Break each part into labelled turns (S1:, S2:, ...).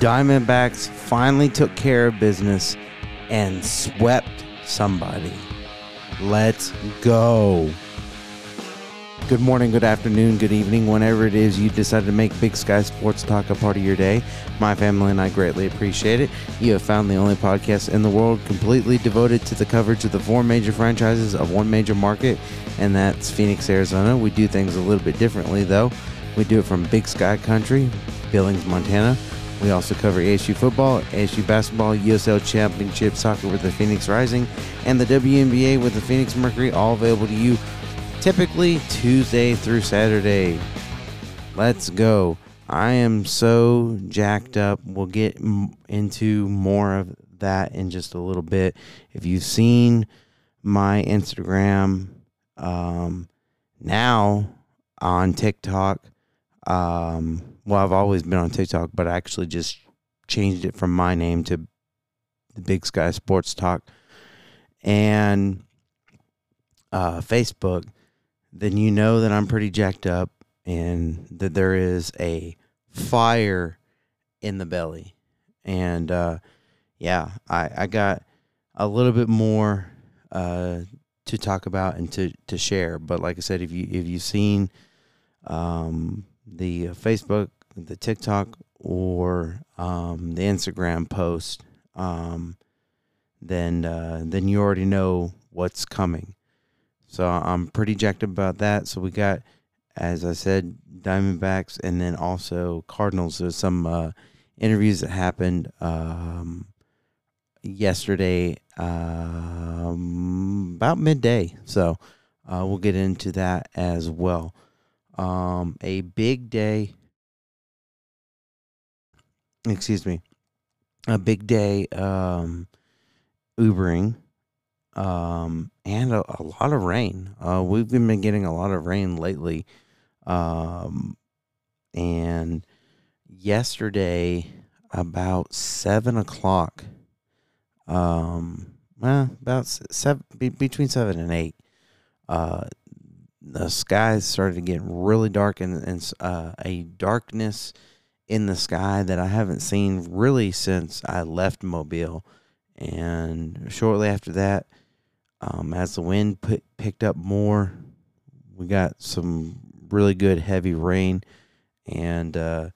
S1: Diamondbacks finally took care of business and swept somebody. Let's go. Good morning, good afternoon, good evening, whenever it is you decide to make Big Sky Sports Talk a part of your day. My family and I greatly appreciate it. You have found the only podcast in the world completely devoted to the coverage of the four major franchises of one major market, and that's Phoenix, Arizona. We do things a little bit differently, though. We do it from Big Sky Country, Billings, Montana. We also cover ASU football, ASU basketball, USL Championship soccer with the Phoenix Rising, and the WNBA with the Phoenix Mercury, all available to you typically Tuesday through Saturday. Let's go. I am so jacked up. We'll get into more of that in just a little bit. If you've seen my Instagram um, now on TikTok, um, well, I've always been on TikTok, but I actually just changed it from my name to the Big Sky Sports Talk and uh, Facebook then you know that I'm pretty jacked up and that there is a fire in the belly. And uh, yeah, I, I got a little bit more uh, to talk about and to, to share. But like I said, if you if you've seen um, the Facebook, the TikTok, or um, the Instagram post, um, then uh, then you already know what's coming. So I'm pretty jacked about that. So we got, as I said, Diamondbacks and then also Cardinals. There's some uh, interviews that happened um, yesterday um, about midday. So uh, we'll get into that as well. Um, a big day. Excuse me. A big day um, Ubering um, and a, a, lot of rain. Uh, we've been getting a lot of rain lately. Um, and yesterday, about seven o'clock, um, well, about seven, be, between seven and eight, uh, the skies started to get really dark and, and uh, a darkness in the sky that I haven't seen really since I left Mobile. And shortly after that, um, as the wind put, picked up more, we got some really good heavy rain, and uh,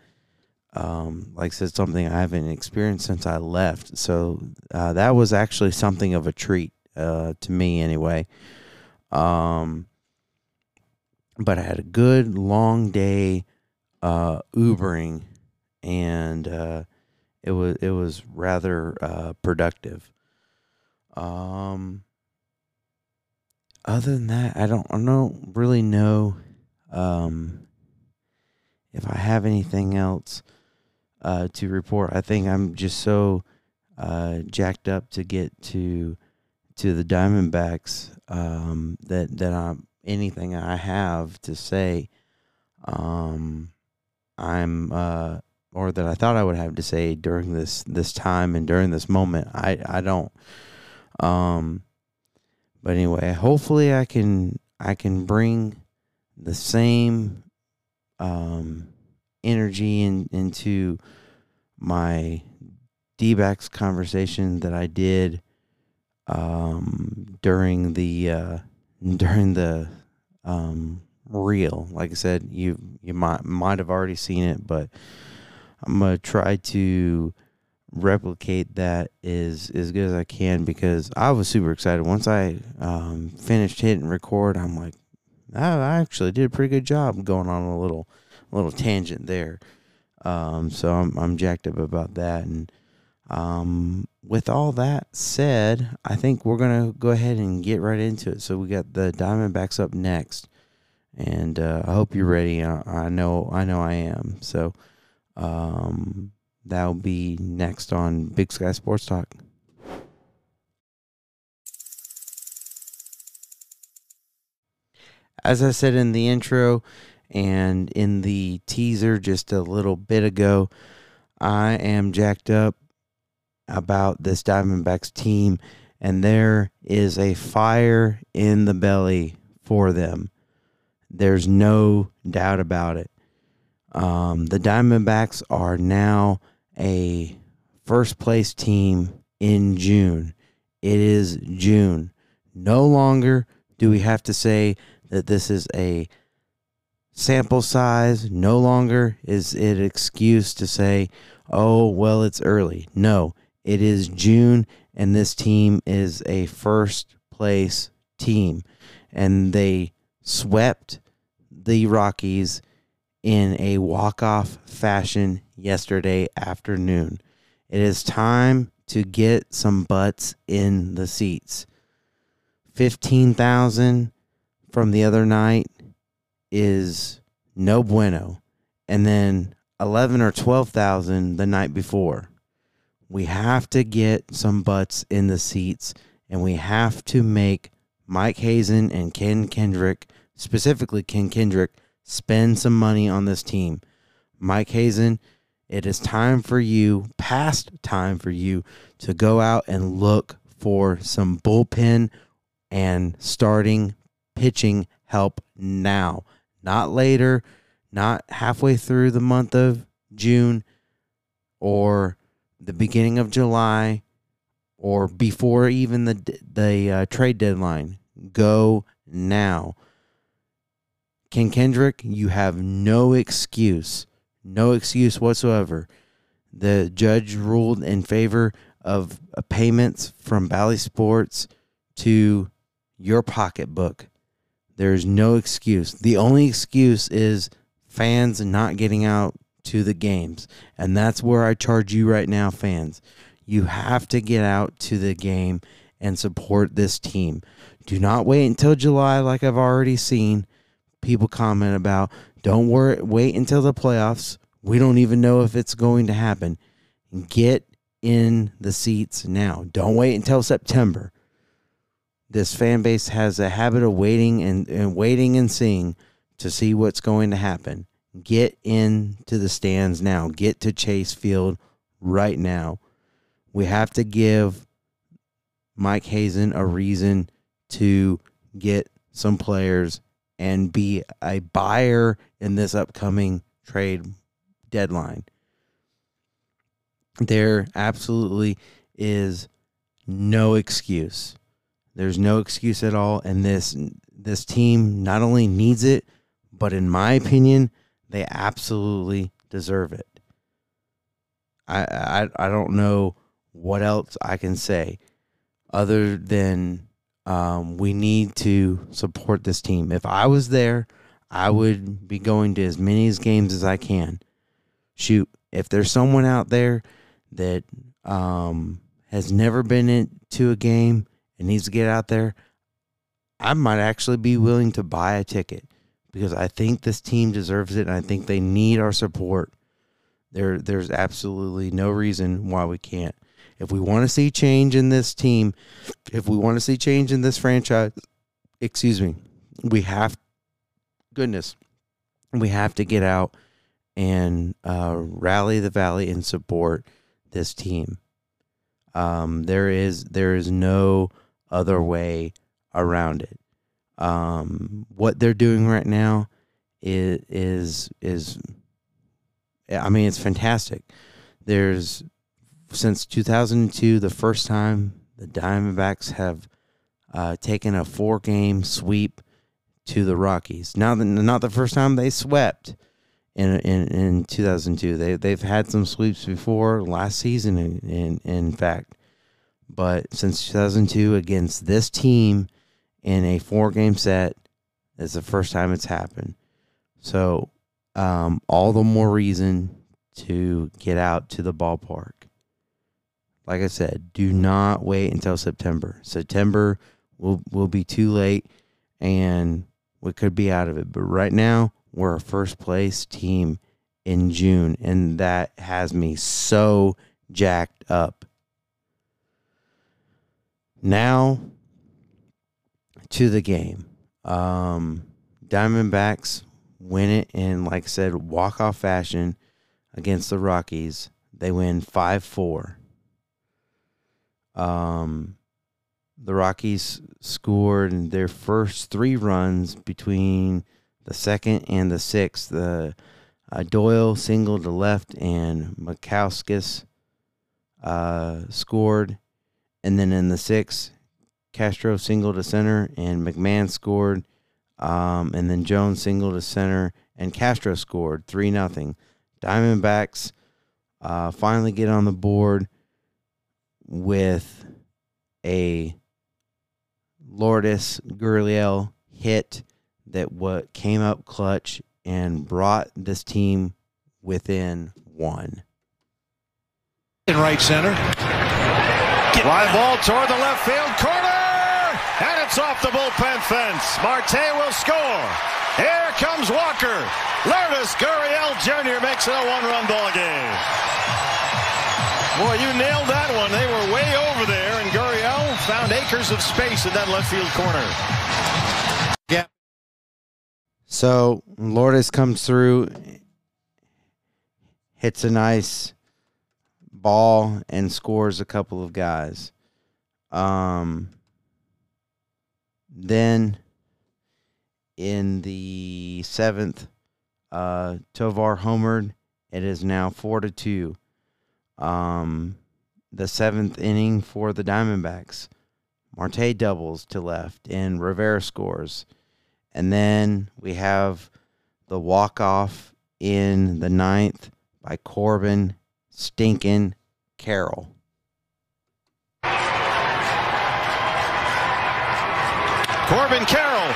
S1: um, like I said, something I haven't experienced since I left. So uh, that was actually something of a treat uh, to me, anyway. Um, but I had a good long day uh, Ubering, and uh, it was it was rather uh, productive. Um, other than that, I don't I don't really know um, if I have anything else uh, to report. I think I'm just so uh, jacked up to get to to the Diamondbacks um, that that I'm anything I have to say. Um, I'm uh, or that I thought I would have to say during this this time and during this moment. I I don't. Um, but anyway, hopefully I can I can bring the same um, energy in, into my D backs conversation that I did um, during the uh, during the um, reel. Like I said, you you might might have already seen it, but I'm gonna try to replicate that as as good as I can because I was super excited once I um, finished hitting record. I'm like, I, actually did a pretty good job going on a little little tangent there. Um, so I'm I'm jacked up about that. And um, with all that said, I think we're gonna go ahead and get right into it. So we got the Diamondbacks up next, and uh, I hope you're ready. I, I know I know I am. So. Um, That'll be next on Big Sky Sports Talk. As I said in the intro and in the teaser just a little bit ago, I am jacked up about this Diamondbacks team, and there is a fire in the belly for them. There's no doubt about it. Um, the Diamondbacks are now a first place team in June. It is June. No longer do we have to say that this is a sample size. No longer is it excuse to say, oh, well, it's early. No, it is June, and this team is a first place team. And they swept the Rockies in a walk-off fashion yesterday afternoon. It is time to get some butts in the seats. 15,000 from the other night is no bueno. And then 11 or 12,000 the night before. We have to get some butts in the seats and we have to make Mike Hazen and Ken Kendrick, specifically Ken Kendrick, spend some money on this team. Mike Hazen, it is time for you, past time for you, to go out and look for some bullpen and starting pitching help now, not later, not halfway through the month of June or the beginning of July or before even the the uh, trade deadline. Go now. Ken Kendrick, you have no excuse, no excuse whatsoever. The judge ruled in favor of uh, payments from Bally Sports to your pocketbook. There's no excuse. The only excuse is fans not getting out to the games. And that's where I charge you right now, fans. You have to get out to the game and support this team. Do not wait until July, like I've already seen people comment about. Don't worry, wait until the playoffs. We don't even know if it's going to happen. Get in the seats now. Don't wait until September. This fan base has a habit of waiting and, and waiting and seeing to see what's going to happen. Get into the stands now. Get to Chase Field right now. We have to give Mike Hazen a reason to get some players and be a buyer in this upcoming trade deadline. There absolutely is no excuse. There's no excuse at all and this this team not only needs it, but in my opinion, they absolutely deserve it. I I I don't know what else I can say other than um, we need to support this team. If I was there, I would be going to as many games as I can. Shoot, if there's someone out there that um, has never been into a game and needs to get out there, I might actually be willing to buy a ticket because I think this team deserves it and I think they need our support. There there's absolutely no reason why we can't. If we want to see change in this team, if we want to see change in this franchise, excuse me, we have goodness, we have to get out and uh, rally the valley and support this team. Um, there is there is no other way around it. Um, what they're doing right now is is is I mean it's fantastic. There's since 2002 the first time the Diamondbacks have uh, taken a four game sweep to the Rockies. Now, not the first time they swept in in, in 2002. They they've had some sweeps before last season, in, in in fact, but since 2002 against this team in a four game set. It's the first time it's happened. So, um, all the more reason to get out to the ballpark. Like I said, do not wait until September. September will will be too late, and we could be out of it. But right now, we're a first place team in June, and that has me so jacked up. Now to the game. Um, Diamondbacks win it in, like I said, walk off fashion against the Rockies. They win 5 4. Um, the Rockies scored their first three runs between the second and the sixth. The Uh, Doyle singled to left, and Moustakas uh, scored. And then in the sixth, Castro singled to center, and McMahon scored. Um, and then Jones singled to center, and Castro scored 3 0. Diamondbacks uh, finally get on the board with a Lourdes Gurriel hit that what came up clutch and brought this team within one.
S2: In right center. Fly ball toward the left field corner, and it's off the bullpen fence. Marte will score. Here comes Walker. Lourdes Gurriel Jr. makes it a one-run ball game. Boy, you nailed that one. They were way over there, and Gurriel found acres of space in that left field corner.
S1: Yeah. So Lourdes comes through, hits a nice ball, and scores a couple of guys. Um, then in the seventh, uh, Tovar homered. It is now four to two. Um, the seventh inning for the Diamondbacks. Marte doubles to left, and Rivera scores. And then we have the walk off in the ninth by Corbin Stinking Carroll.
S2: Corbin Carroll,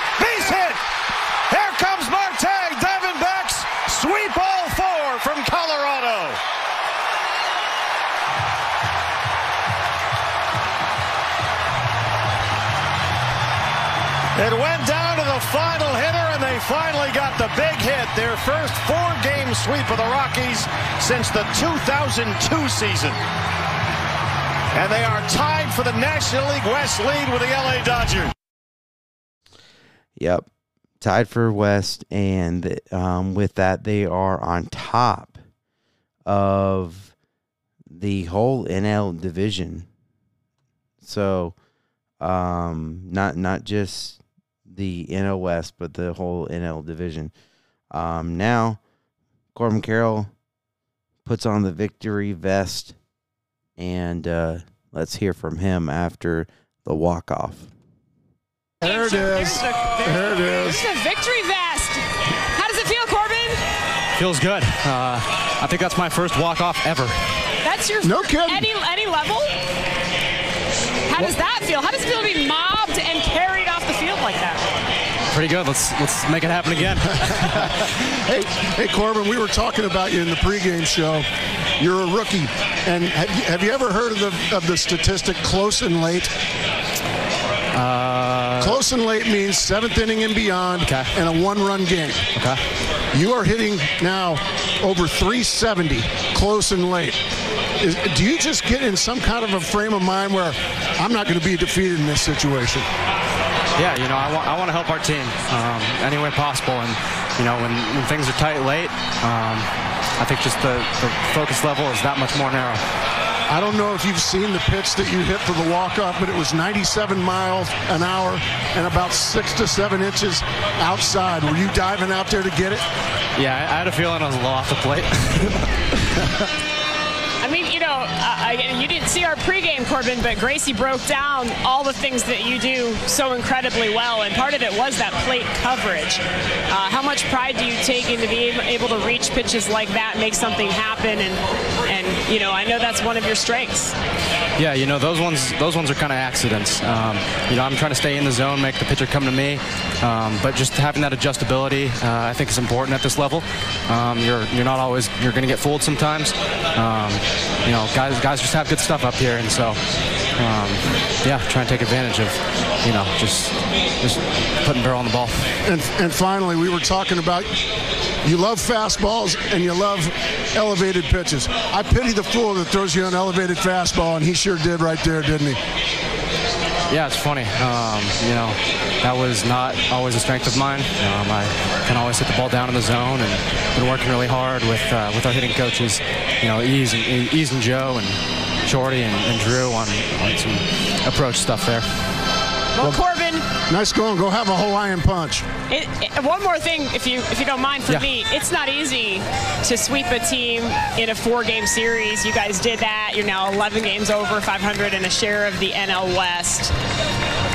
S2: It went down to the final hitter, and they finally got the big hit. Their first four-game sweep of the Rockies since the 2002 season. And they are tied for the National League West lead with the LA Dodgers.
S1: Yep. Tied for West, and um, with that, they are on top of the whole NL division. So, um, not not just the NL West, but the whole NL division. Um, now, Corbin Carroll puts on the victory vest, and uh, let's hear from him after the walk off.
S3: There it is. There it is.
S4: It's a victory vest. How does it feel, Corbin?
S5: Feels good. Uh, I think that's my first walk off ever.
S4: That's your
S3: No kidding.
S4: any any level. How does that feel? How does it feel to be mobbed and carried off the field like that?
S5: Pretty good. Let's let's make it happen again.
S3: Hey, hey, Corbin, we were talking about you in the pregame show. You're a rookie, and have you, have you ever heard of the of the statistic close and late?
S5: Uh,
S3: Close and late means seventh inning and beyond,
S5: Okay.
S3: and a one-run game.
S5: okay.
S3: You are hitting now over 370, close and late. Is, do you just get in some kind of a frame of mind where I'm not going to be defeated in this situation?
S5: Yeah, you know, I want I want to help our team um, any way possible, and you know, when, when things are tight late, um, I think just the, the focus level is that much more narrow.
S3: I don't know if you've seen the pitch that you hit for the walk-off, but it was 97 miles an hour and about six to seven inches outside. Were you diving out there to get it?
S5: Yeah, I, I had a feeling I was a little off the plate.
S4: You know, uh, you didn't see our pregame, Corbin, but Gracie broke down all the things that you do so incredibly well, and part of it was that plate coverage. Uh, how much pride do you take into being able to reach pitches like that, make something happen, and and you know, I know that's one of your strengths.
S5: Yeah, you know those ones. Those ones are kind of accidents. Um, you know, I'm trying to stay in the zone, make the pitcher come to me, um, but just having that adjustability, uh, I think is important at this level. Um, you're you're not always you're going to get fooled sometimes. You know, guys guys just have good stuff up here, and so um, yeah, try and take advantage of you know just just putting barrel on the ball.
S3: And, and finally, we were talking about you love fastballs and you love elevated pitches. I pity the fool that throws you an elevated fastball, and he sure did right there, didn't he?
S5: Yeah, it's funny. Um, you know, that was not always a strength of mine. Um, I can always hit the ball down in the zone, and been working really hard with uh, with our hitting coaches. You know, Ease and Ease and Joe and Shorty and, and Drew on, on some approach stuff there.
S4: Well, Corbin.
S3: Nice going. Go have a Hawaiian punch.
S4: It, it, one more thing, if you if you don't mind, for
S5: Yeah.
S4: me, it's not easy to sweep a team in a four-game series. You guys did that. You're now 11 games over 500 and a share of the NL West.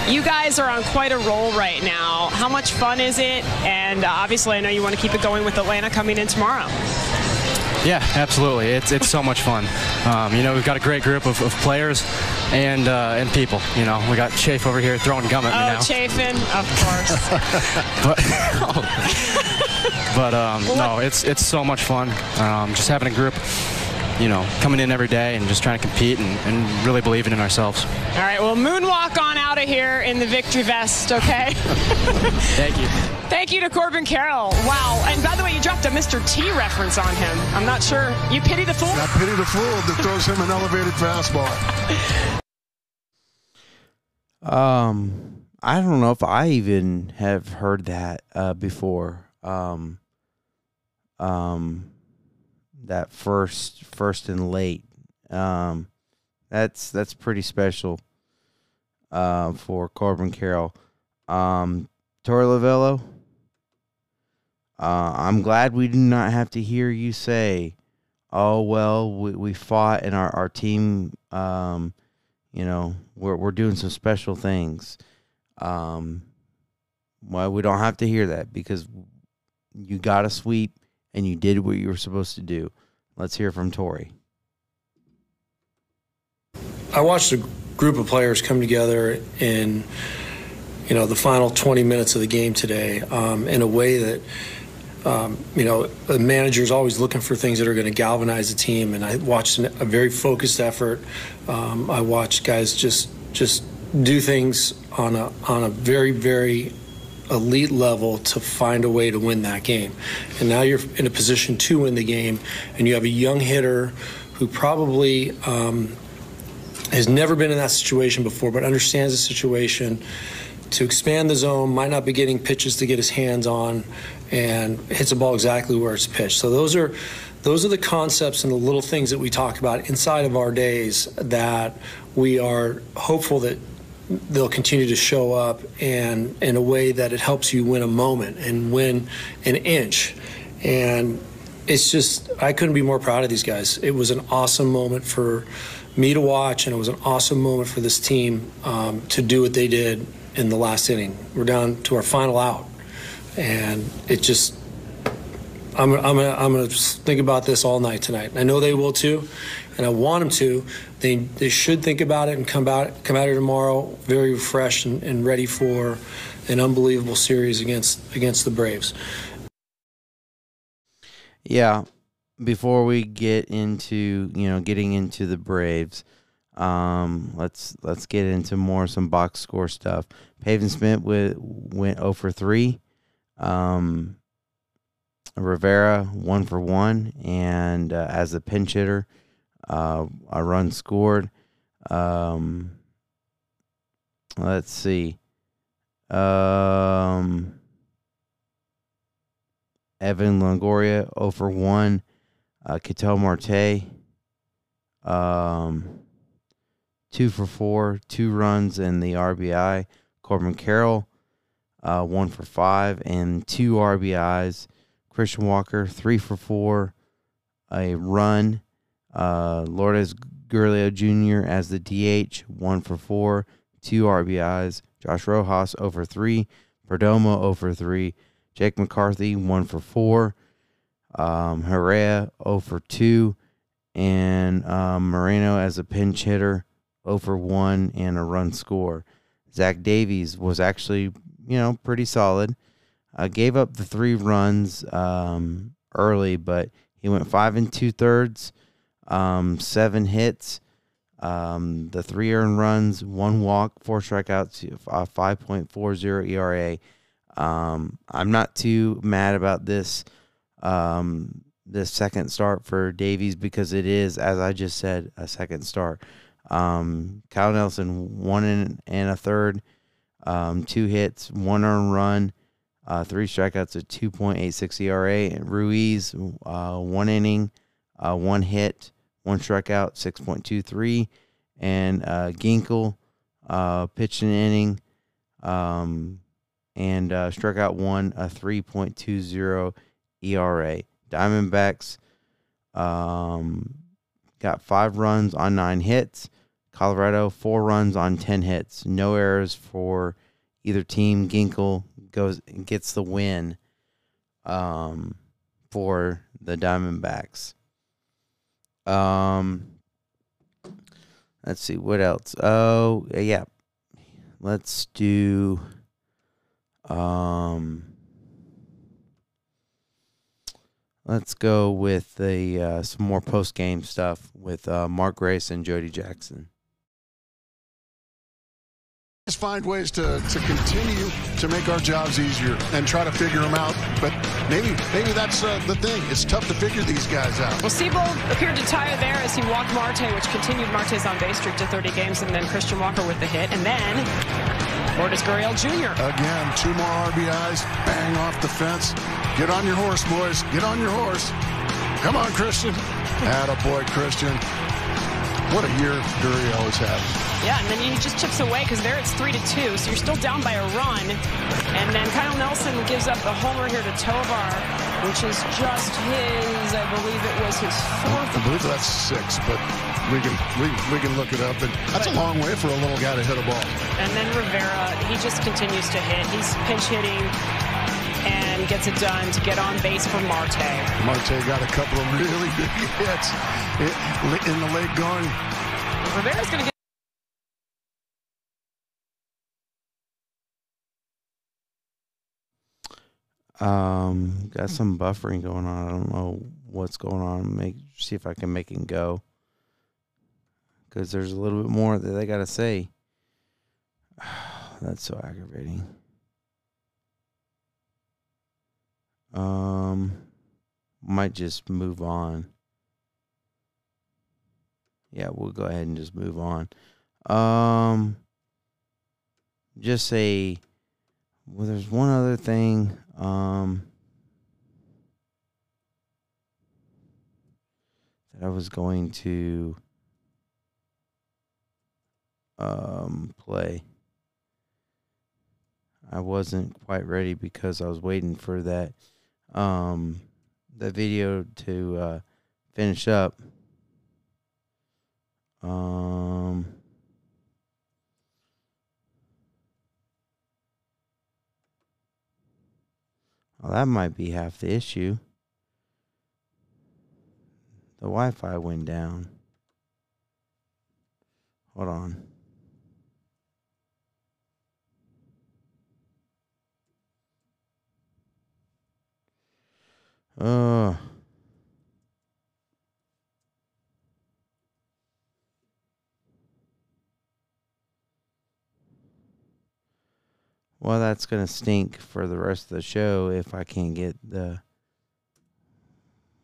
S4: You guys are on quite a roll right now. How much fun is it? And uh, obviously, I know you want to keep it going with Atlanta coming in tomorrow.
S5: Yeah, absolutely. It's it's so much fun. Um, you know, we've got a great group of, of players and uh, and people. You know, we got Chafe over here throwing gum at me now. Oh.
S4: Chafin, of course.
S5: but but um, no, it's it's so much fun. Um, just having a group, you know, coming in every day and just trying to compete and, and really believing in ourselves.
S4: All right, well, moonwalk on out of here in the victory vest, okay?
S5: Thank you.
S4: Thank you to Corbin Carroll. Wow. And by the way, you dropped a Mr. T reference on him. I'm not sure. You pity the fool?
S3: I pity the fool that throws him an elevated fastball.
S1: Um, I don't know if I even have heard that uh, before. Um, um, that first, first and late. Um, that's that's pretty special. Uh, for Corbin Carroll, um, Torey Lovullo. Uh, I'm glad we do not have to hear you say, "Oh well, we, we fought and our our team." Um, you know we're we're doing some special things um well we don't have to hear that because you got a sweep and you did what you were supposed to do let's hear from Torey
S6: I watched a group of players come together in, you know, the final 20 minutes of the game today um, in a way that, um, you know, the is always looking for things that are going to galvanize the team. And I watched an, a very focused effort. Um, I watched guys just just do things on a on a very very elite level to find a way to win that game. And now you're in a position to win the game, and you have a young hitter who probably. Um, has never been in that situation before, but understands the situation to expand the zone, might not be getting pitches to get his hands on, and hits the ball exactly where it's pitched. So those are those are the concepts and the little things that we talk about inside of our days that we are hopeful that they'll continue to show up and in a way that it helps you win a moment and win an inch. And it's just I couldn't be more proud of these guys. It was an awesome moment for me to watch, and it was an awesome moment for this team um, to do what they did in the last inning. We're down to our final out, and it just I'm I'm gonna, I'm gonna think about this all night tonight. I know they will too, and I want them to. They they should think about it and come out come out here tomorrow very refreshed and, and ready for an unbelievable series against against the Braves.
S1: yeah before we get into you know getting into the braves um let's let's get into more some box score stuff Pavin Smith with, went 0 for 3 um Rivera one for one and uh, as a pinch hitter uh a run scored. Um let's see. Um Evan Longoria 0 for 1 uh, Ketel Marte, um, two for four, two runs and the RBI. Corbin Carroll, uh, one for five and two RBIs. Christian Walker, three for four, a run. Uh, Lourdes Gurriel Jr. as the DH, one for four, two RBIs. Josh Rojas over three, Perdomo over three, Jake McCarthy one for four um, Herrera 0 for 2, and um, Moreno as a pinch hitter 0 for 1 and a run score. Zach Davies was actually, you know, pretty solid. Uh, gave up the three runs um, early, but he went five and two thirds, um, seven hits, um, the three earned runs, one walk, four strikeouts, uh, 5.40 ERA. Um, I'm not too mad about this um, this second start for Davies because it is, as I just said, a second start. Um, Kyle Nelson, one and, and a third, um, two hits, one earned run, uh, three strikeouts at 2.86 ERA. And Ruiz, uh, one inning, uh, one hit, one strikeout, 6.23. And uh, Ginkel uh, pitched an inning, um, and uh, struck out one, a 3.20 ERA. Diamondbacks um, got five runs on nine hits. Colorado, four runs on 10 hits. No errors for either team. Ginkel goes gets the win um, for the Diamondbacks. Um, let's see what else. Oh, yeah. Let's do um let's go with the uh, some more post game stuff with uh, Mark Grace and Jody Jackson
S3: just find ways to, to continue to make our jobs easier and try to figure them out. But maybe maybe that's uh, the thing. It's tough to figure these guys out.
S4: Well, Seabold appeared to tire there as he walked Marte, which continued Marte's on base streak to 30 games, and then Christian Walker with the hit, and then Lourdes Gurriel Jr.
S3: Again, two more RBIs, bang off the fence. Get on your horse, boys. Get on your horse. Come on, Christian. Atta boy, Christian. What a year Gurriel is having.
S4: Yeah, and then he just chips away because there it's three to two, so you're still down by a run. And then Kyle Nelson gives up the homer here to Tovar, which is just his, I believe it was his fourth.
S3: I believe that's six, but we can we, we can look it up. And that's a long way for a little guy to hit a ball.
S4: And then Rivera, he just continues to hit. He's pinch hitting and gets it done to get on base for Marte.
S3: Marte got a couple of really big hits in the late going.
S4: Rivera's going to get
S1: Um, got some buffering going on. I don't know what's going on. Make see if I can make it go. Cause there's a little bit more that they gotta say. That's so aggravating. Um, might just move on. Yeah, we'll go ahead and just move on. Um, just say, well, there's one other thing. Um, that I was going to um, play. I wasn't quite ready because I was waiting for that um, the video to uh, finish up. Um, well, that might be half the issue. The Wi Fi went down. Hold on. Uh Well, that's going to stink for the rest of the show if I can't get the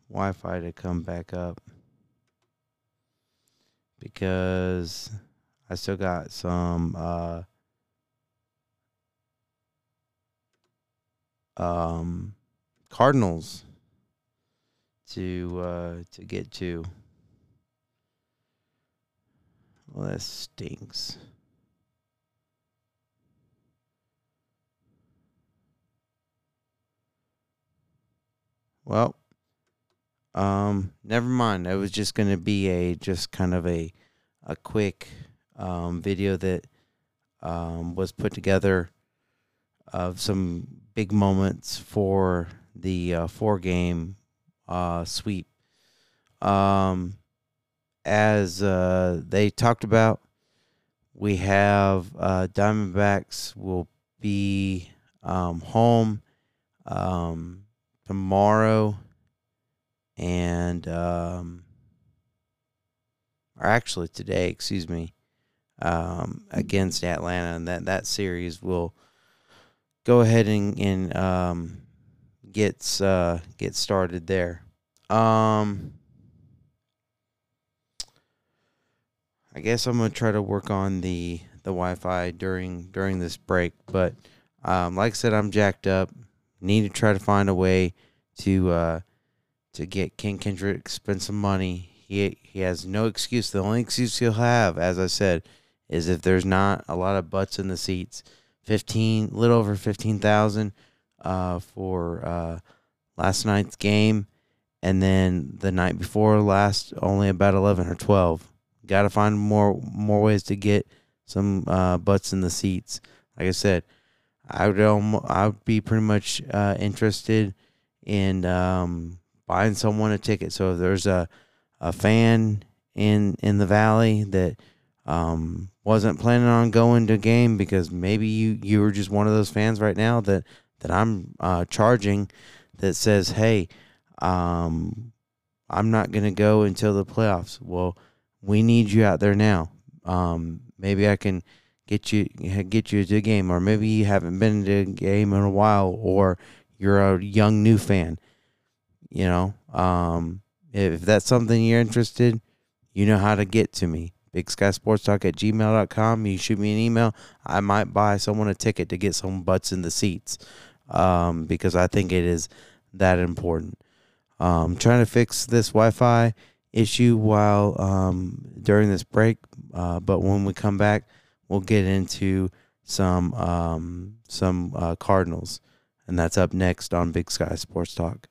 S1: Wi Fi to come back up. Because I still got some uh, um, Cardinals to uh, to get to. Well, that stinks. Well, um, never mind. It was just going to be a just kind of a a quick um, video that um, was put together of some big moments for the uh, four game uh, sweep. Um, as uh, they talked about, we have uh, Diamondbacks will be um, home um, tomorrow and um, or actually today, excuse me, um, against Atlanta, and that that series will go ahead and, and um, gets uh, get started there. Um, I guess I'm gonna try to work on the the Wi-Fi during during this break, but um, like I said, I'm jacked up. Need to try to find a way to uh, to get Ken Kendrick spend some money. He he has no excuse. The only excuse he'll have, as I said, is if there's not a lot of butts in the seats
S7: fifteen, little over fifteen thousand uh, for uh, last night's game, and then the night before last, only about eleven or twelve. Got to find more more ways to get some uh, butts in the seats. Like I said, I would I would be pretty much uh, interested in um, buying someone a ticket. So if there's a a fan in in the valley that um, wasn't planning on going to game because maybe you you were just one of those fans right now that that I'm uh, charging that says, hey, um, I'm not going to go until the playoffs. Well, we need you out there now. Um, maybe I can get you get you to a game, or maybe you haven't been to a game in a while, or you're a young new fan. You know, um, if that's something you're interested, you know how to get to me. Big Sky Sports Talk at gmail.com. You shoot me an email. I might buy someone a ticket to get some butts in the seats um, because I think it is that important. Um, trying to fix this Wi Fi issue while um, during this break, uh, but when we come back, we'll get into some um, some uh, Cardinals, and that's up next on Big Sky Sports Talk.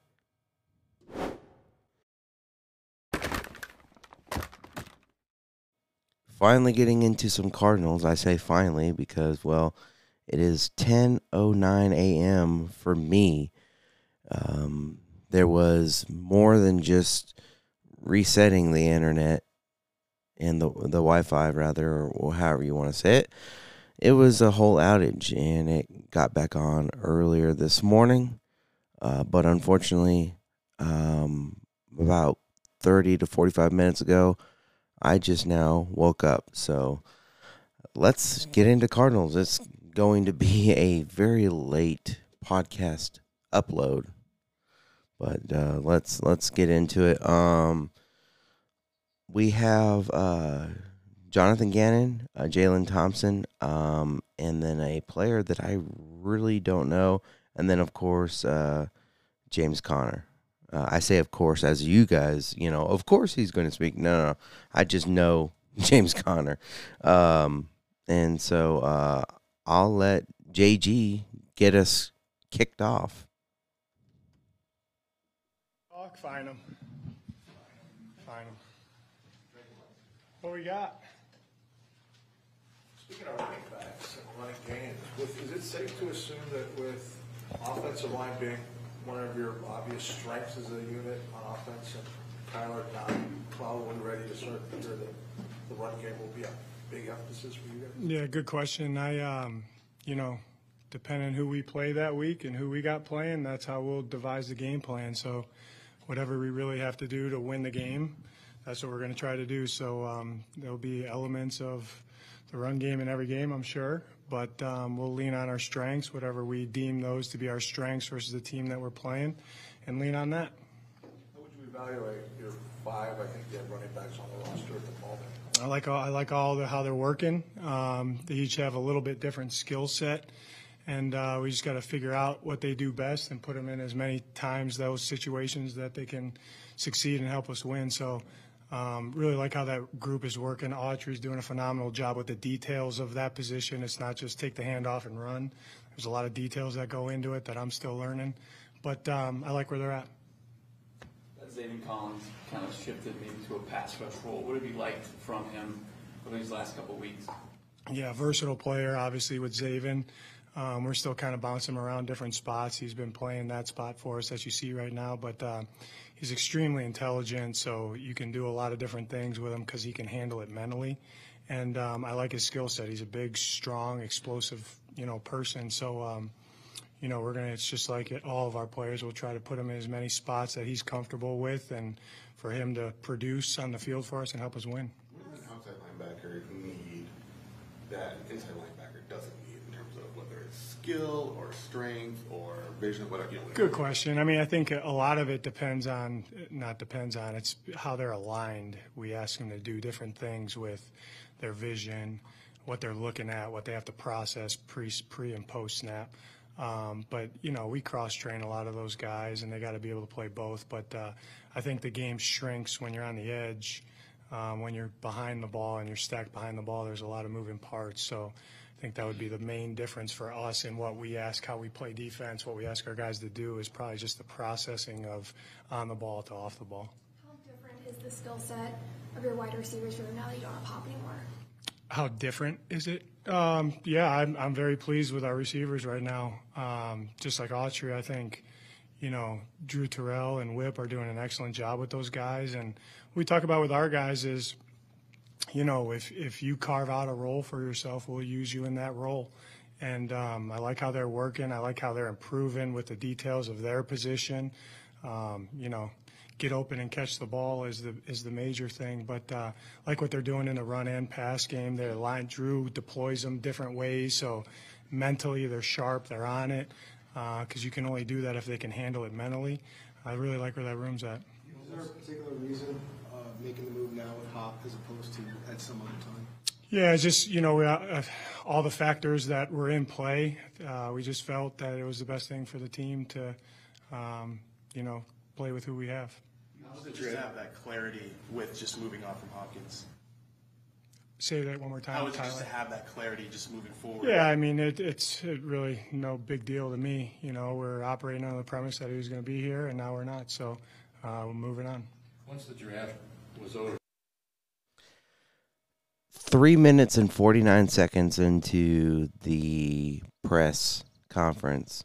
S7: Finally, getting into some Cardinals. I say finally because well, it is 10:09 a.m. for me. Um, there was more than just resetting the internet and the the Wi-Fi rather, or however you want to say it. It was a whole outage, and it got back on earlier this morning. Uh, but unfortunately, um, about 30 to 45 minutes ago, I just now woke up. So let's get into Cardinals. It's going to be a very late podcast upload, but uh, let's let's get into it. Um, we have uh, Jonathan Gannon, uh, Jalen Thompson, um, and then a player that I really don't know, and then of course uh, James Conner. Uh, I say, of course, as you guys, you know, of course he's going to speak. No, no, no. I just know James Conner. Um, and so uh, I'll let JG get us kicked off.
S8: Talk, find him. Find him. What we got?
S9: Speaking of running backs and running games, with, is it safe to assume that with offensive line being one of your obvious strengths as a unit on offense and Kyler not probably ready to start the year, that the run game will be a big emphasis for you guys?
S8: Yeah, good question. I, um, you know, depending who we play that week and who we got playing, that's how we'll devise the game plan. So, whatever we really have to do to win the game, that's what we're going to try to do. So, um, there'll be elements of the run game in every game, I'm sure, but um, we'll lean on our strengths, whatever we deem those to be our strengths versus the team that we're playing, and lean on that.
S9: How would you evaluate your five, I think you have running backs on the roster at the moment?
S8: I like all, I like all the, how they're working. Um, they each have a little bit different skill set, and uh, we just got to figure out what they do best and put them in as many times those situations that they can succeed and help us win. So. Um, really like how that group is working. Autry's doing a phenomenal job with the details of that position. It's not just take the hand off and run. There's a lot of details that go into it that I'm still learning, but um, I like where they're at.
S10: Zaven Collins kind of shifted maybe to a pass rush role. What have you liked from him over these last couple of weeks?
S8: Yeah, versatile player, obviously, with Zaven. Um, we're still kind of bouncing around different spots. He's been playing that spot for us, as you see right now, but uh, he's extremely intelligent, so you can do a lot of different things with him because he can handle it mentally. And um, I like his skill set. He's a big, strong, explosive, you know, person. So, um, you know, we're gonna. It's just like it, all of our players. We'll try to put him in as many spots that he's comfortable with, and for him to produce on the field for us and help us win.
S11: What does an outside linebacker need that an inside linebacker doesn't need in terms of whether it's skill or strength or vision, whatever? You know,
S8: Good question. I mean, I think a lot of it depends on, not depends on, it's how they're aligned. We ask them to do different things with their vision, what they're looking at, what they have to process pre, pre and post snap. Um, but you know, we cross train a lot of those guys, and they got to be able to play both. But uh, I think the game shrinks when you're on the edge. Um, when you're behind the ball and you're stacked behind the ball, there's a lot of moving parts. So I think that would be the main difference for us in what we ask, how we play defense, what we ask our guys to do is probably just the processing of on the ball to off the ball.
S12: How different is the skill set of your wide receivers room now that you don't have Hop anymore?
S8: How different is it? Um, yeah, I'm, I'm very pleased with our receivers right now. Um, just like Autry, I think, you know, Drew Terrell and Whip are doing an excellent job with those guys. And we talk about with our guys is – you know, if if you carve out a role for yourself, we'll use you in that role. And um, I like how they're working. I like how they're improving with the details of their position. Um, you know, get open and catch the ball is the is the major thing. But uh, like what they're doing in the run and pass game, their line Drew deploys them different ways. So mentally they're sharp, they're on it because uh, you can only do that if they can handle it mentally. I really like where that room's at.
S13: Is there a particular reason making the move now with Hop as opposed to at some other time?
S8: Yeah, it's just you know uh, all the factors that were in play. Uh, we just felt that it was the best thing for the team to, um, you know, play with who we have.
S14: How did you have that clarity with just moving on from Hopkins?
S8: Say that one more time.
S14: How was
S8: it
S14: just to have that clarity just moving forward?
S8: Yeah, I mean it, it's it really no big deal to me. You know, we're operating on the premise that he was going to be here, and now we're not. So uh, we're moving on.
S15: Once the draft was over.
S7: Three minutes and 49 seconds into the press conference,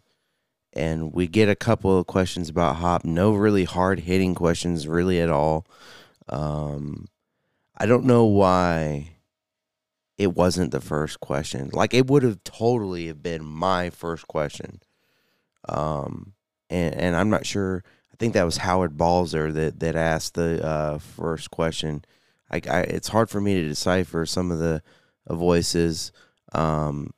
S7: and we get a couple of questions about Hop. No really hard hitting questions, really at all. Um, I don't know why it wasn't the first question. Like it would have totally have been my first question. Um, and and I'm not sure I think that was Howard Balzer that that asked the uh, first question. I, I, it's hard for me to decipher some of the uh, voices. Um,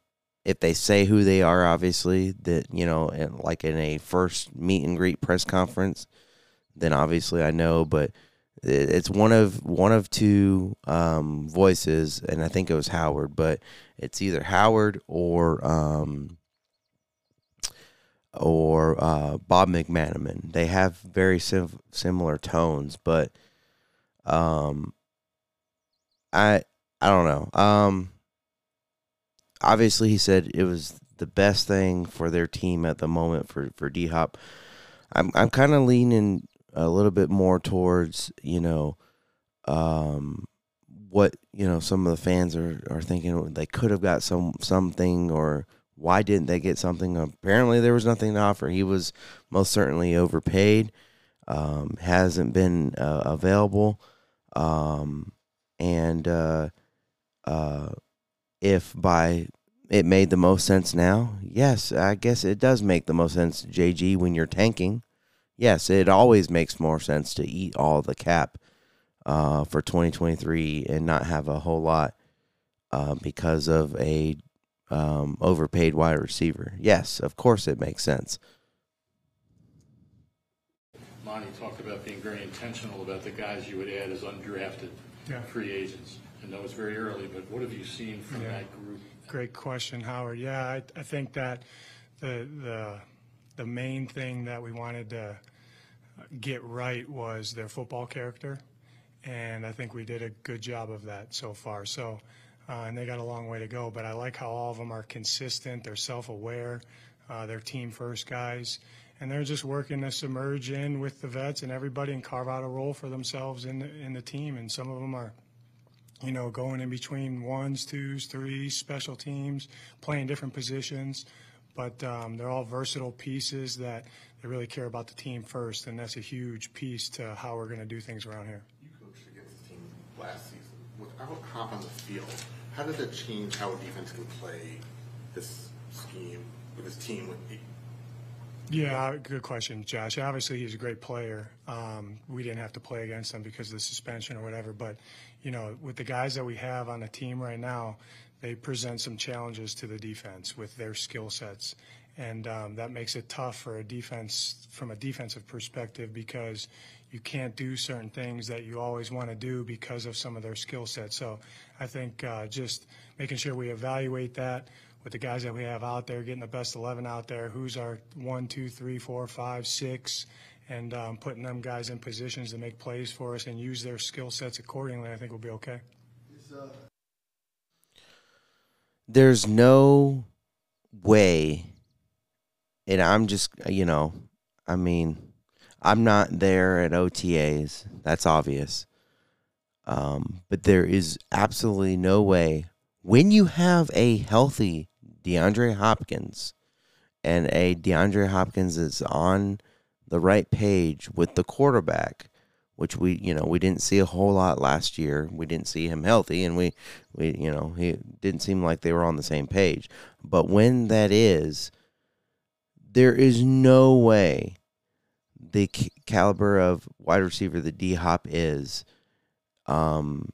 S7: if they say who they are, obviously that you know, like in a first meet and greet press conference, then obviously I know. But it's one of one of two um, voices, and I think it was Howard. But it's either Howard or um, or uh, Bob McManaman. They have very sim- similar tones, but um, I I don't know. Um, obviously, he said it was the best thing for their team at the moment for for D Hop. I'm I'm kind of leaning a little bit more towards you know um, what you know some of the fans are, are thinking they could have got some something or why didn't they get something? Apparently, there was nothing to offer. He was most certainly overpaid, um, hasn't been uh, available. Um, and uh, uh, if by it made the most sense now, yes, I guess it does make the most sense, JG, when you're tanking. Yes, it always makes more sense to eat all the cap uh, for 2023 and not have a whole lot uh, because of a um, overpaid wide receiver. Yes, of course it makes sense.
S15: Monty talked about being very intentional about the guys you would add as undrafted yeah. free agents. And that was very early, but what have you seen from yeah. that group?
S8: Great question, Howard. Yeah, I, I think that the, the, the main thing that we wanted to get right was their football character. And I think we did a good job of that so far. So uh, and they got a long way to go. But I like how all of them are consistent. They're self-aware. Uh, they're team-first guys, and they're just working to submerge in with the vets and everybody and carve out a role for themselves in the, in the team. And some of them are, you know, going in between ones, twos, threes, special teams, playing different positions. But um, they're all versatile pieces that they really care about the team first, and that's a huge piece to how we're going to do things around here.
S11: You coached against the team last season. Without Hop on the field, how did that change how a defense can play this scheme with this team? With
S8: yeah, good question, Josh. Obviously, he's a great player. Um, we didn't have to play against him because of the suspension or whatever. But you know, with the guys that we have on the team right now, they present some challenges to the defense with their skill sets, and um, that makes it tough for a defense from a defensive perspective because you can't do certain things that you always want to do because of some of their skill sets. So I think uh, just making sure we evaluate that with the guys that we have out there, getting the best 11 out there, who's our one, two, three, four, five, six, and um, putting them guys in positions to make plays for us and use their skill sets accordingly, I think we'll be okay.
S7: there's no way, and I'm just, you know, I mean, I'm not there at OTAs. That's obvious. Um, but there is absolutely no way when you have a healthy DeAndre Hopkins and a DeAndre Hopkins is on the right page with the quarterback, which we you know we didn't see a whole lot last year. We didn't see him healthy, and we we you know he didn't seem like they were on the same page. But when that is, there is no way the caliber of wide receiver the D Hop is um,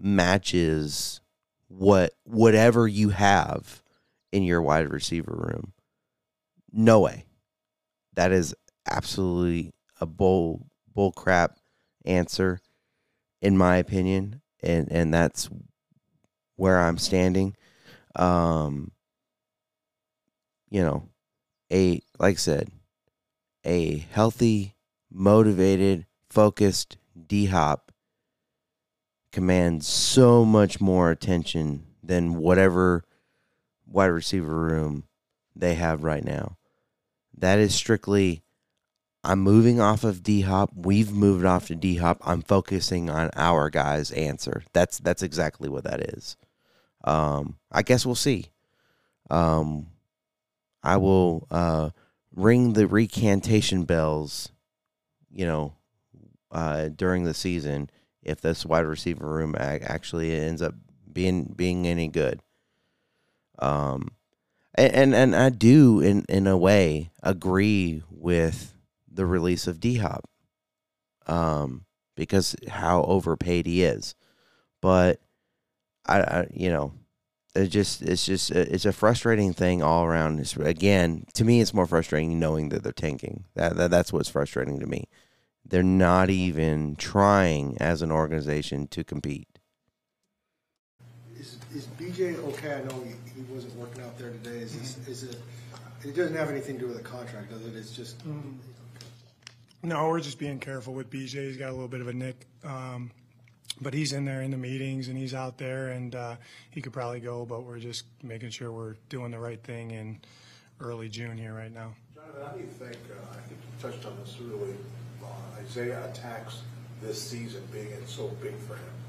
S7: matches what whatever you have in your wide receiver room. No way. That is absolutely a bull bull crap answer in my opinion and and that's where I'm standing. Um you know a like I said a healthy motivated focused D hop commands so much more attention than whatever wide receiver room they have right now. That is strictly I'm moving off of D Hop. We've moved off to D Hop. I'm focusing on our guys' answer. That's that's exactly what that is. Um, I guess we'll see. Um, I will uh, ring the recantation bells, you know, uh, during the season if this wide receiver room actually ends up being being any good. Um, and and, and I do in in a way agree with the release of D Hop, um, because how overpaid he is. But I, I, you know, it just it's just it's a frustrating thing all around. It's, again, to me, it's more frustrating knowing that they're tanking. That, that that's what's frustrating to me. They're not even trying as an organization to compete.
S13: Is, is BJ okay? I know he, he wasn't working out there today. Is, this, is it? It doesn't have anything to do with the contract, does it? It's just. Mm.
S8: No, we're just being careful with BJ. He's got a little bit of a nick. Um, but he's in there in the meetings and he's out there and uh, he could probably go, but we're just making sure we're doing the right thing in early June here right now.
S9: Jonathan, how do you think, uh, I think you touched on this really, uh, Isaiah attacks this season being so big for him?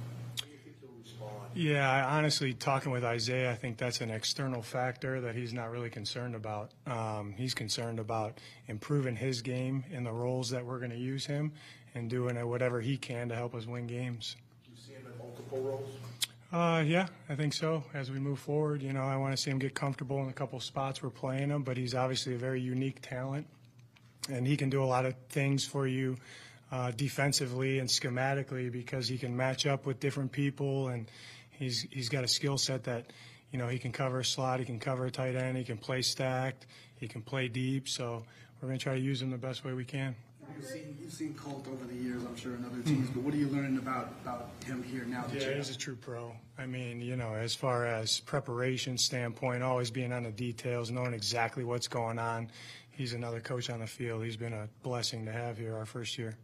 S8: Yeah, I honestly, talking with Isaiah, I think that's an external factor that he's not really concerned about. Um, he's concerned about improving his game in the roles that we're going to use him and doing whatever he can to help us win games.
S9: Do you see him in multiple roles?
S8: Uh, yeah, I think so. As we move forward, you know, I want to see him get comfortable in a couple spots we're playing him, but he's obviously a very unique talent, and he can do a lot of things for you uh, defensively and schematically because he can match up with different people and he's he's got a skill set that you know he can cover a slot, he can cover a tight end, he can play stacked, he can play deep. So we're going to try to use him the best way we can.
S13: You've seen, you've seen Colt over the years, I'm sure, in other teams, but what are you learning about, about him here now?
S8: That yeah, he's a true pro. I mean, you know, as far as preparation standpoint, always being on the details, knowing exactly what's going on. He's another coach on the field. He's been a blessing to have here our first year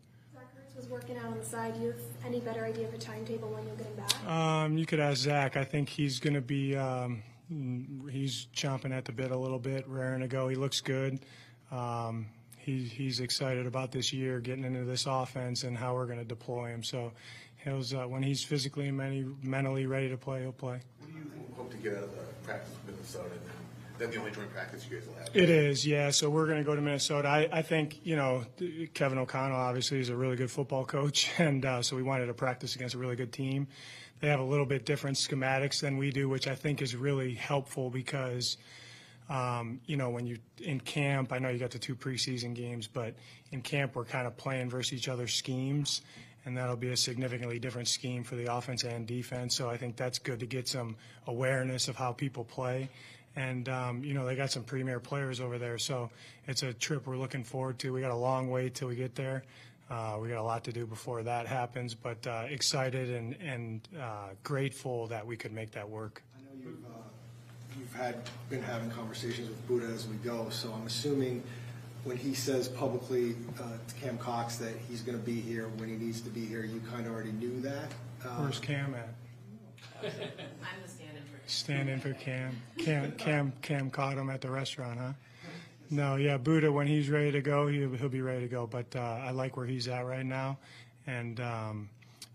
S12: was working out on the side. Do you have any better idea of a timetable when you'll get him back?
S8: Um, you could ask Zach. I think he's going to be. Um, he's chomping at the bit a little bit, raring to go. He looks good. Um, he, he's excited about this year, getting into this offense and how we're going to deploy him. So, he'll, uh, when he's physically and mentally ready to play, he'll play.
S11: What do you hope to get out of the practice with Minnesota? That the only joint practice you guys will have?
S8: It is, yeah. So we're going to go to Minnesota. I, I, think, you know, Kevin O'Connell obviously is a really good football coach, and uh, so we wanted to practice against a really good team. They have a little bit different schematics than we do, which I think is really helpful because, um, you know, when you in camp, I know you got the two preseason games, but in camp we're kind of playing versus each other's schemes, and that'll be a significantly different scheme for the offense and defense. So I think that's good to get some awareness of how people play and um, you know they got some premier players over there. So it's a trip we're looking forward to. We got a long way till we get there. Uh, we got a lot to do before that happens, but uh, excited and and uh, grateful that we could make that work.
S13: I know you've uh, you've had been having conversations with Budda as we go, so I'm assuming when he says publicly uh, to Cam Cox that he's going to be here when he needs to be here, you kind of already knew that.
S8: Where's Cam at?
S16: I'm the stand-in for
S8: Stand in for Cam. Cam Cam Cam caught him at the restaurant, huh? No, yeah, Budda. When he's ready to go, he'll, he'll be ready to go. But uh, I like where he's at right now, and um,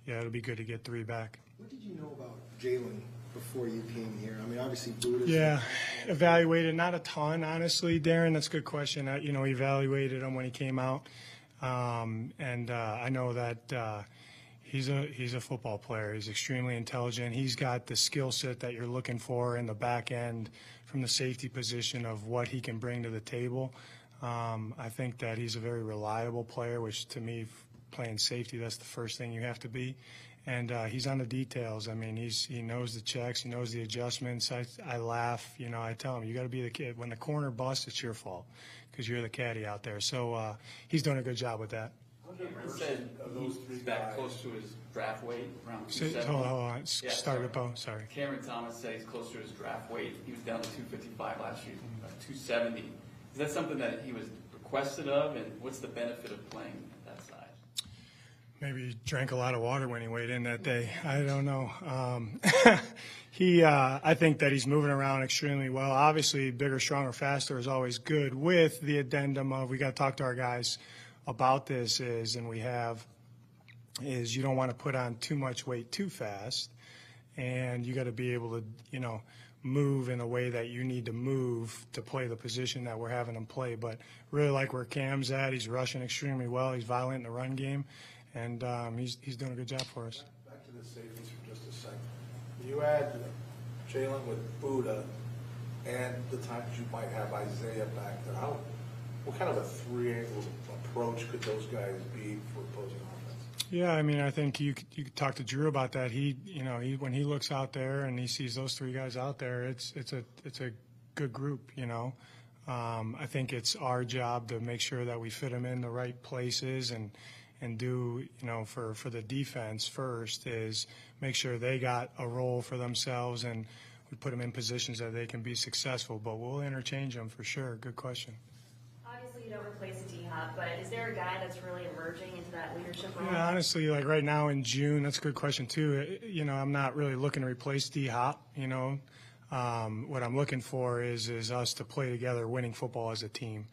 S8: yeah, it'll be good to get three back.
S13: What did you know about Jalen before you came here? I mean, obviously Budda.
S8: Yeah, evaluated not a ton, honestly, Darren. That's a good question. I, you know, evaluated him when he came out, um, and uh, I know that uh, he's a he's a football player. He's extremely intelligent. He's got the skill set that you're looking for in the back end from the safety position of what he can bring to the table. Um, I think that he's a very reliable player, which to me, playing safety, that's the first thing you have to be and uh, he's on the details. I mean, he's he knows the checks, he knows the adjustments. I I laugh, you know. I tell him, you got to be the kid. When the corner busts, it's your fault because you're the caddy out there. So uh, he's doing a good job with that.
S10: Cameron said he's back close to his draft weight, around
S8: Say-
S10: 270.
S8: hold on, hold on.
S10: Yeah,
S8: Start
S10: sorry.
S8: with Bo. Sorry.
S10: Cameron Thomas said he's close to his draft weight. He was down to 255 last year, uh, 270. Is that something that he was requested of, and what's the benefit of playing at that size?
S8: Maybe he drank a lot of water when he weighed in that day. I don't know. Um, he, uh, I think that he's moving around extremely well. Obviously, bigger, stronger, faster is always good. With the addendum of we got to talk to our guys about this is, and we have, is you don't want to put on too much weight too fast, and you got to be able to, you know, move in a way that you need to move to play the position that we're having him play. But really like where Cam's at. He's rushing extremely well. He's violent in the run game, and um, he's he's doing a good job for us.
S9: Back to the safeties for just a second. You add Jalen with Budda and the times you might have Isaiah back there. How, what kind of a three-angle approach could those guys be for opposing offense?
S8: Yeah, I mean, I think you could- you could talk to Drew about that. He, you know, he when he looks out there and he sees those three guys out there, it's it's a it's a good group. You know, um, I think it's our job to make sure that we fit them in the right places and and do you know for for the defense first is make sure they got a role for themselves and we put them in positions that they can be successful. But we'll interchange them for sure. Good question.
S16: Obviously, you don't replace D But is there a guy that's really emerging into that leadership role?
S8: Yeah, honestly, like right now in June, that's a good question too. You know, I'm not really looking to replace D Hop. You know, um, what I'm looking for is is us to play together, winning football as a team,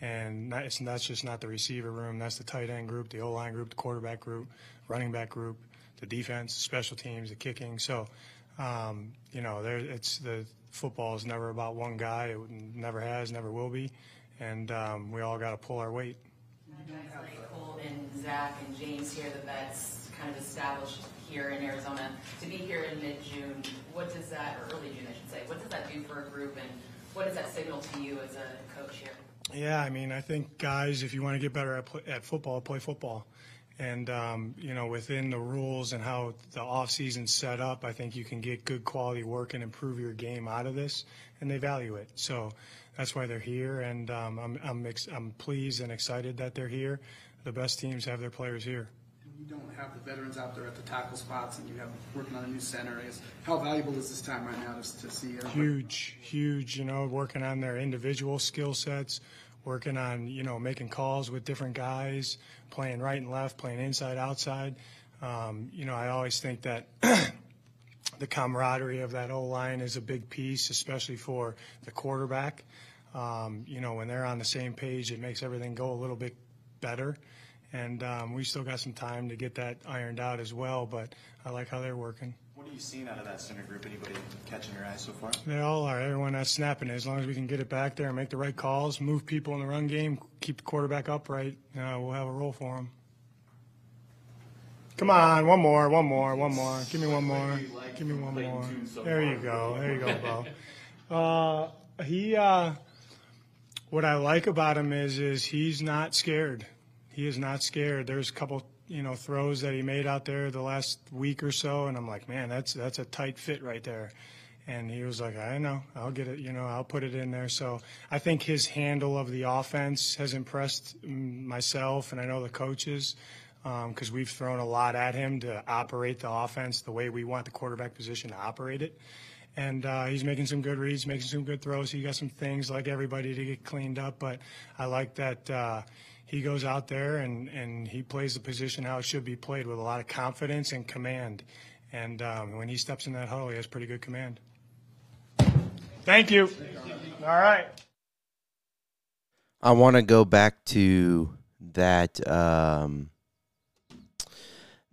S8: and that's just not the receiver room. That's the tight end group, the O line group, the quarterback group, running back group, the defense, special teams, the kicking. So, um, you know, there it's the football is never about one guy. It never has, never will be, and um, we all got to pull our weight.
S17: guys like Colt and Zach and James here, the vets kind of established here in Arizona. To be here in mid-June, what does that, or early June, I should say, what does that do for a group, and what does that signal to you as a coach here?
S8: Yeah, I mean, I think guys, if you want to get better at, at football, play football. And um, you know, within the rules and how the off season's set up, I think you can get good quality work and improve your game out of this, and they value it. So that's why they're here, and um, I'm I'm, ex- I'm pleased and excited that they're here. The best teams have their players here.
S18: You don't have the veterans out there at the tackle spots, and you have working on a new center. I guess how valuable is this time right now to, to see everybody?
S8: huge, huge, you know, working on their individual skill sets, working on, you know, making calls with different guys, playing right and left, playing inside, outside. Um, you know, I always think that the camaraderie of that O line is a big piece, especially for the quarterback. Um, you know, when they're on the same page, it makes everything go a little bit better. And um, we still got some time to get that ironed out as well, but I like how they're working.
S14: What are you seeing out of that center group? Anybody catching your eye so far?
S8: They all are. Everyone that's snapping it. As long as we can get it back there and make the right calls, move people in the run game, keep the quarterback upright, uh, we'll have a role for them. Come on, one more, one more, one more. Give me one more. Give me one more. There you go. There you go, Bo. Uh, he. Uh, what I like about him is is he's not scared. He is not scared. There's a couple, you know, throws that he made out there the last week or so, and I'm like, man, that's that's a tight fit right there. And he was like, I know, I'll get it, you know, I'll put it in there. So I think his handle of the offense has impressed mm, myself, and I know the coaches, because we've thrown a lot at him to operate the offense the way we want the quarterback position to operate it and uh, he's making some good reads, making some good throws. He got some things like everybody to get cleaned up, but I like that uh, he goes out there and, and he plays the position how it should be played with a lot of confidence and command. And um, when he steps in that huddle, he has pretty good command. Thank you. All right.
S7: I want to go back to that um,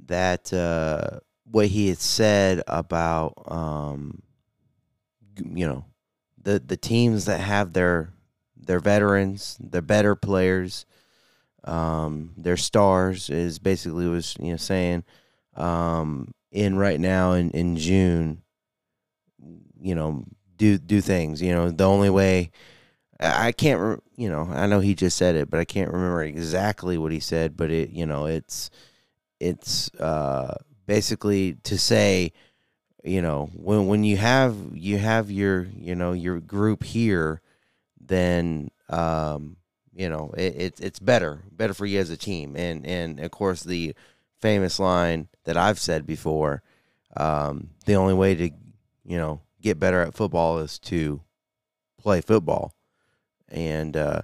S7: that uh, what he had said about um, you know the the teams that have their their veterans, their better players, um, their stars is basically was you know saying um, in right now in in June, you know do do things. You know the only way I can't, you know, I know he just said it, but I can't remember exactly what he said. But it, you know, it's it's uh, basically to say, you know, when when you have you have your you know your group here, then um, you know it, it it's better better for you as a team. And and of course the famous line that I've said before, um, the only way to you know get better at football is to play football and uh,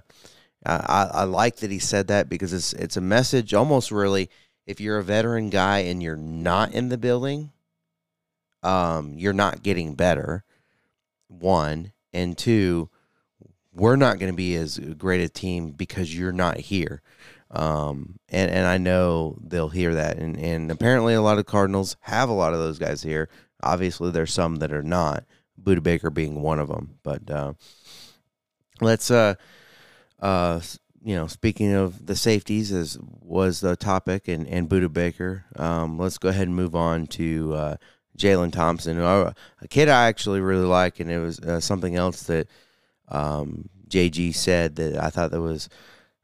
S7: I, I like that he said that because it's it's a message almost really if you're a veteran guy and you're not in the building, um, you're not getting better. One and two, we're not going to be as great a team because you're not here. Um, and and I know they'll hear that, and and apparently a lot of Cardinals have a lot of those guys here. Obviously, there's some that are not. Budda Baker being one of them, but. Uh, let's uh uh you know speaking of the safeties as was the topic and and Budda Baker um let's go ahead and move on to uh Jalen Thompson a kid I actually really like and it was uh, something else that um JG said that I thought that was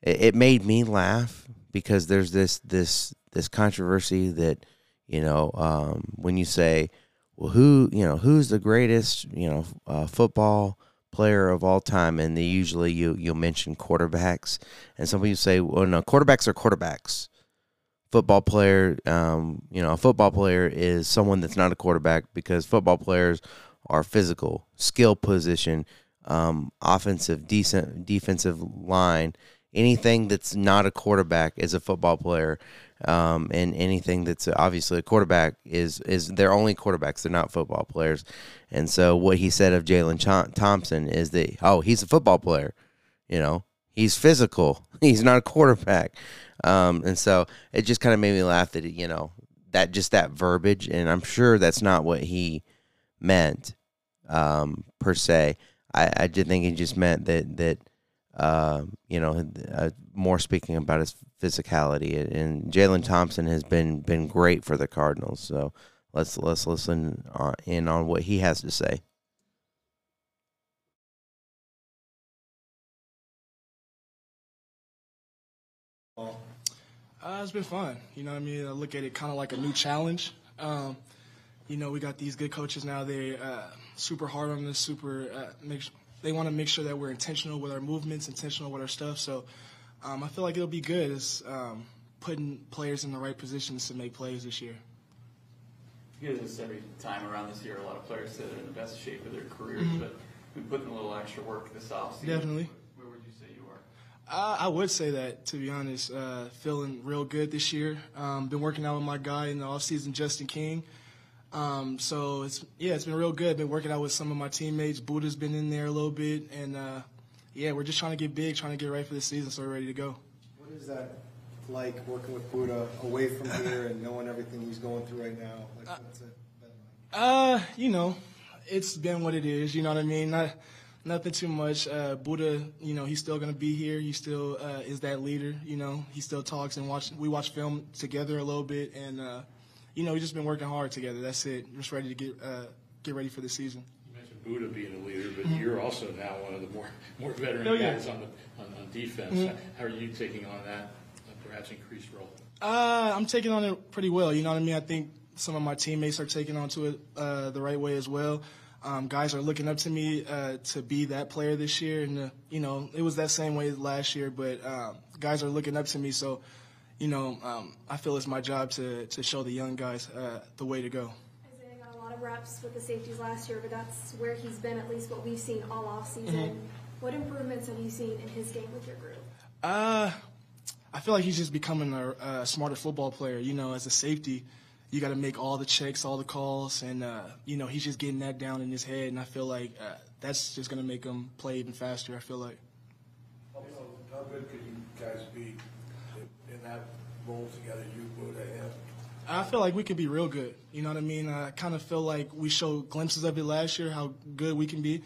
S7: it, it made me laugh because there's this this this controversy that you know um when you say well who you know who's the greatest you know uh, football player of all time, and they usually you you'll mention quarterbacks, and some people say, well, no, quarterbacks are quarterbacks. Football player, um, you know, a football player is someone that's not a quarterback because football players are physical, skill position, um, offensive, decent defensive line. Anything that's not a quarterback is a football player um, and anything that's obviously a quarterback is is they're only quarterbacks. They're not football players. And so what he said of Jalen Thompson is that oh he's a football player, you know he's physical. He's not a quarterback. Um, and so it just kind of made me laugh that you know that just that verbiage, and I'm sure that's not what he meant um, per se. I, I did think he just meant that that uh, you know, uh, more speaking about his physicality. And Jalen Thompson has been been great for the Cardinals. So let's let's listen on, in on what he has to say.
S18: Uh, it's been fun. You know what I mean? I look at it kind of like a new challenge. Um, you know, we got these good coaches now. They uh, super hard on us, super uh, make they want to make sure that we're intentional with our movements, intentional with our stuff. So um, I feel like it'll be good. It's um, putting players in the right positions to make plays this year.
S10: You this every time around this year. A lot of players say they're in the best shape of their careers,
S18: Mhm.
S10: but we put in a little extra work this offseason.
S18: Definitely.
S10: Where would you say you
S18: Uh, I would say that, to be honest, uh, feeling real good this year. Um, been working out with my guy in the offseason, Justin King. Um, so it's yeah, it's been real good. Been working out with some of my teammates. Budda's been in there a little bit, and uh, yeah, we're just trying to get big, trying to get ready for the season, so we're ready to go.
S13: What is that like working with Budda away from here and knowing everything he's going through right now? Like, what's it?
S18: Uh, you know, it's been what it is. You know what I mean? Not nothing too much. Uh, Budda, you know, he's still gonna be here. He still uh, is that leader. You know, he still talks and watch. We watch film together a little bit, and uh, you know, we just been working hard together. That's it. Just ready to get uh, get ready for the season.
S15: You mentioned Budda being a leader, but
S18: Mhm.
S15: you're also now one of the more more veteran
S18: Oh, yeah.
S15: guys on the on, on defense.
S18: Mhm.
S15: How are you taking on that uh, perhaps increased role?
S18: Uh, I'm taking on it pretty well. You know what I mean? I think some of my teammates are taking on to it uh, the right way as well. Um, guys are looking up to me uh, to be that player this year, and uh, you know it was that same way last year. But um, guys are looking up to me, so you know um, I feel it's my job to to show the young guys uh, the way to go.
S12: Isaiah got a lot of reps with the safeties last year, but that's where he's been, at least what we've seen all off season.
S18: Mhm.
S12: What improvements have you seen in his game with your group?
S18: Uh, I feel like he's just becoming a, a smarter football player. You know, as a safety, you got to make all the checks, all the calls, and uh, you know he's just getting that down in his head, and I feel like uh, that's just gonna make him play even faster. I feel like.
S9: How good could you guys be in- that role together, you, Budda, him?
S18: I feel like we could be real good. You know what I mean? I kind of feel like we showed glimpses of it last year, how good we can be.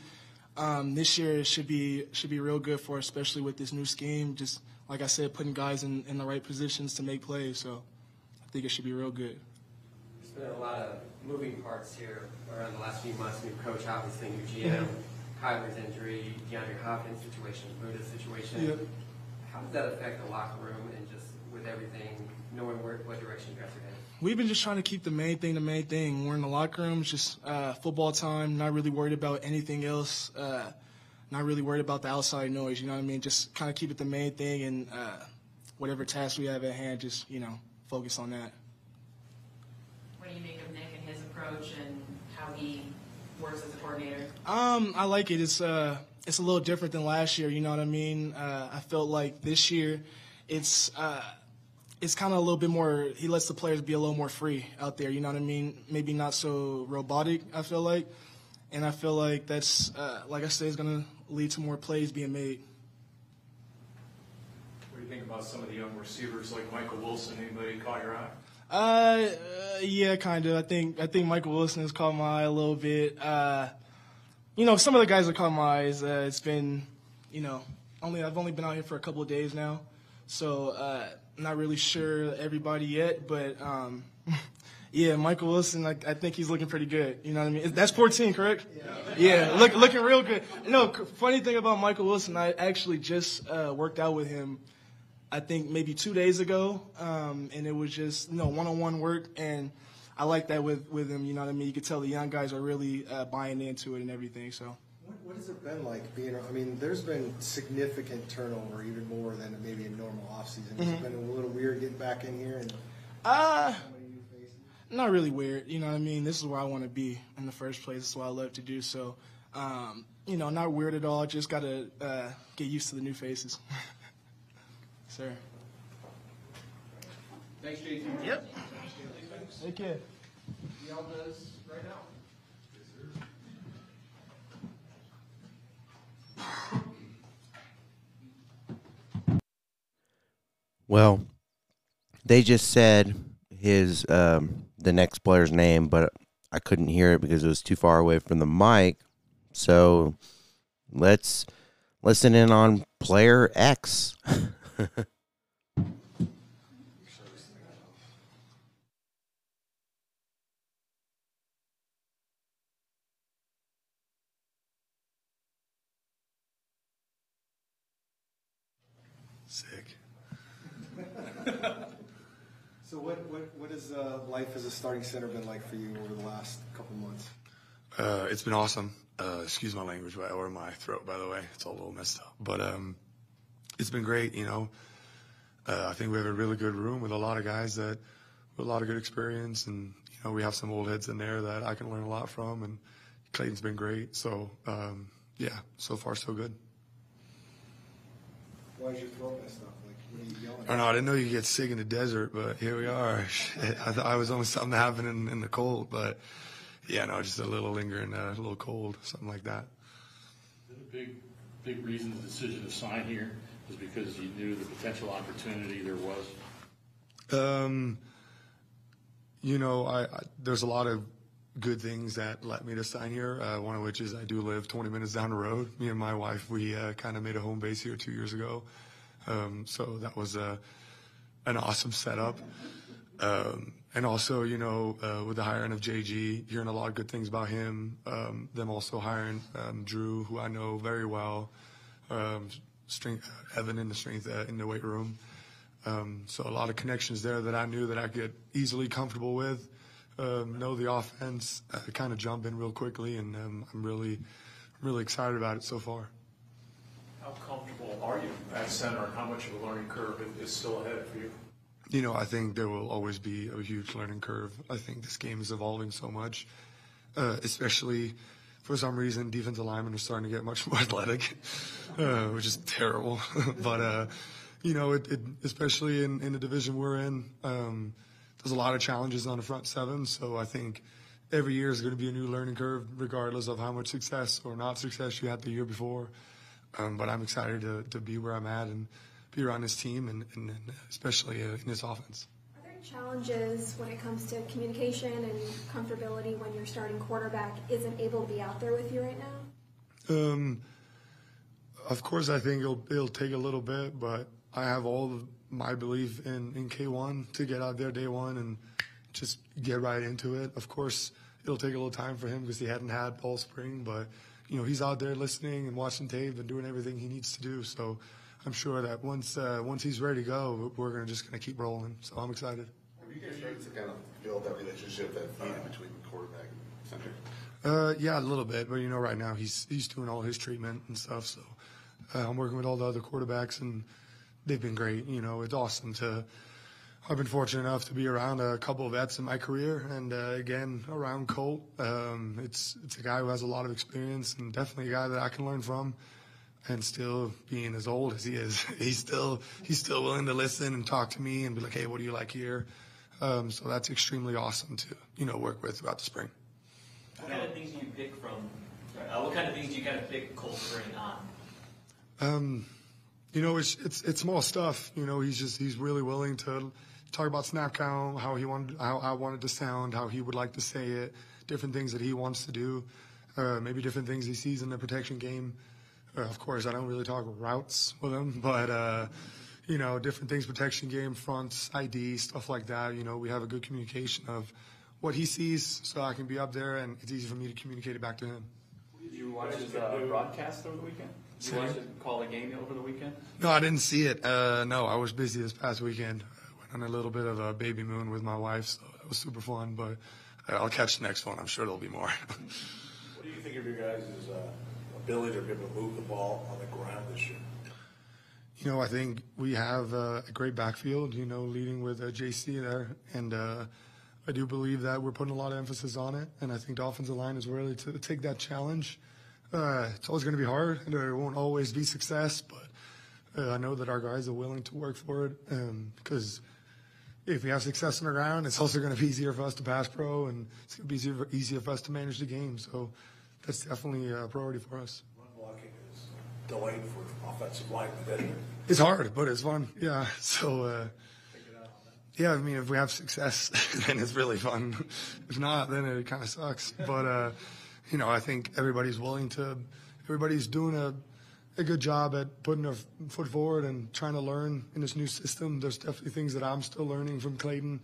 S18: Um, this year it should be should be real good for, us, especially with this new scheme. Just like I said, putting guys in, in the right positions to make plays. So I think it should be real good.
S19: There's been a lot of moving parts here around the last few months. New coach, obviously, new GM, Kyler's injury, DeAndre Hopkins situation, Budda's situation.
S18: Yep.
S19: How does that affect the locker room and just with everything, knowing where, what direction you guys are heading?
S18: We've been just trying to keep the main thing the main thing. We're in the locker room, just uh, football time. Not really worried about anything else. Uh, not really worried about the outside noise. You know what I mean? Just kind of keep it the main thing, and uh, whatever task we have at hand, just you know, focus on that.
S17: What do you make of Nick and his approach and how he works as a coordinator?
S18: Um, I like it. It's uh, it's a little different than last year. You know what I mean? Uh, I felt like this year, it's uh, it's kind of a little bit more. He lets the players be a little more free out there. You know what I mean? Maybe not so robotic. I feel like, and I feel like that's uh, like I said, is gonna lead to more plays being made.
S20: What do you think about some of the young receivers like Michael Wilson? Anybody caught your eye?
S18: Uh, yeah, kind of. I think I think Michael Wilson has caught my eye a little bit. Uh, you know, some of the guys that caught my eyes. Uh, it's been, you know, only I've only been out here for a couple of days now, so uh, not really sure everybody yet. But um, yeah, Michael Wilson, I, I think he's looking pretty good. You know what I mean? That's 14, correct? Yeah, yeah look, looking real good. No, funny thing about Michael Wilson, I actually just uh, worked out with him. I think maybe two days ago, um, and it was just you know one-on-one work, and I like that with with him. You know what I mean? You could tell the young guys are really uh, buying into it and everything. So.
S13: What, what has it been like being? I mean, there's been significant turnover, even more than maybe a normal offseason. Has
S18: Mhm.
S13: it been a little weird getting back in here? And
S18: Uh, not really weird. You know what I mean? This is where I want to be in the first place. This is what I love to do. So, um, you know, not weird at all. Just got to uh, get used to the new faces. Sir.
S20: Thanks, Jason.
S18: Yep. Take care.
S20: Yell does right now.
S7: Well, they just said his um, the next player's name, but I couldn't hear it because it was too far away from the mic. So let's listen in on player X.
S13: Sick. so what what what has uh, life as a starting center been like for you over the last couple months?
S21: Uh, it's been awesome. Uh, excuse my language, by- or my throat, by the way. It's all a little messed up. But um, it's been great, you know. Uh, I think we have a really good room with a lot of guys that with a lot of good experience, and you know we have some old heads in there that I can learn a lot from. And Klayton's been great, so um, yeah, so far so good.
S13: Why is your throat messed up? Like what are you yelling?
S21: I don't know. I didn't know you get sick in the desert, but here we are. I thought I was only something happening in, in the cold, but yeah, no, just a little lingering, uh, a little cold, something like that.
S15: The big, big reason the decision to sign here is because you knew the potential opportunity there was.
S21: Um, you know, I, I there's a lot of good things that led me to sign here. Uh, one of which is I do live 20 minutes down the road. Me and my wife, we uh, kind of made a home base here two years ago, um, so that was uh, an awesome setup. Um, and also, you know, uh, with the hiring of JG, hearing a lot of good things about him. Um, them also hiring um, Drew, who I know very well. Strength, Evan in the strength uh, in the weight room. Um, so a lot of connections there that I knew that I could easily comfortable with. Um, know the offense, uh, kind of jump in real quickly, and um, I'm really, really excited about it so far.
S20: How comfortable are you at center, and how much of a learning curve is still ahead for you?
S21: You know, I think there will always be a huge learning curve. I think this game is evolving so much, uh, especially for some reason, defensive linemen are starting to get much more athletic, uh, which is terrible. but, uh, you know, it, it, especially in, in the division we're in, um, there's a lot of challenges on the front seven. So I think every year is going to be a new learning curve, regardless of how much success or not success you had the year before. Um, but I'm excited to, to be where I'm at and be around this team and, and, especially uh, in this offense.
S12: Challenges when it comes to communication and comfortability when your starting quarterback isn't able to be out there with you right now?
S21: Um, of course, I think it'll, it'll take a little bit, but I have all of my belief in, in K1 to get out there day one and just get right into it. Of course, it'll take a little time for him because he hadn't had all spring, but you know he's out there listening and watching tape and doing everything he needs to do. So I'm sure that once uh, once he's ready to go, we're gonna just gonna keep rolling. So I'm excited.
S11: Have you guys started to kind of build that relationship that's needed between quarterback and center?
S21: Uh, yeah, a little bit, but you know, right now he's he's doing all his treatment and stuff. So uh, I'm working with all the other quarterbacks, and they've been great. You know, it's awesome to. I've been fortunate enough to be around a couple of vets in my career, and uh, again around Colt. Um, it's it's a guy who has a lot of experience, and definitely a guy that I can learn from. And still being as old as he is, he's still he's still willing to listen and talk to me and be like, "Hey, what do you like here?" Um, so that's extremely awesome to you know work with throughout the spring.
S22: What kind of things do you pick from? Uh, what kind of things do you kind of pick Colt to bring on?
S21: Um, you know, it's it's it's small stuff. You know, he's just he's really willing to talk about snap count, how he wanted, how I wanted to sound, how he would like to say it, different things that he wants to do, uh, maybe different things he sees in the protection game. Uh, of course, I don't really talk routes with him, but uh, you know, different things, protection game, fronts, ID, stuff like that. You know, we have a good communication of what he sees, so I can be up there, and it's easy for me to communicate it back to him.
S10: Did you watch his uh, broadcast over the weekend? Did you
S21: Sorry?
S10: watch him call the game over the weekend?
S21: No, I didn't see it. Uh, no, I was busy this past weekend. I went on a little bit of a baby moon with my wife, so it was super fun. But I'll catch the next one. I'm sure there'll be more.
S9: What do you think of your guys' to be able to move the ball on the ground this year?
S21: you know, I think we have uh, a great backfield. You know, leading with uh, JC there, and uh, I do believe that we're putting a lot of emphasis on it. And I think the offensive line is ready to take that challenge. Uh, it's always going to be hard, and there won't always be success, but uh, I know that our guys are willing to work for it because if we have success on the ground, it's also going to be easier for us to pass pro, and it's going to be easier, easier for us to manage the game. So that's definitely a priority for us.
S9: Run blocking is delayed for offensive linemen, it?
S21: It's hard, but it's fun. Yeah. So, uh, yeah, I mean, if we have success, then it's really fun. If not, then it kind of sucks. But, uh, you know, I think everybody's willing to, everybody's doing a, a good job at putting their foot forward and trying to learn in this new system. There's definitely things that I'm still learning from Klayton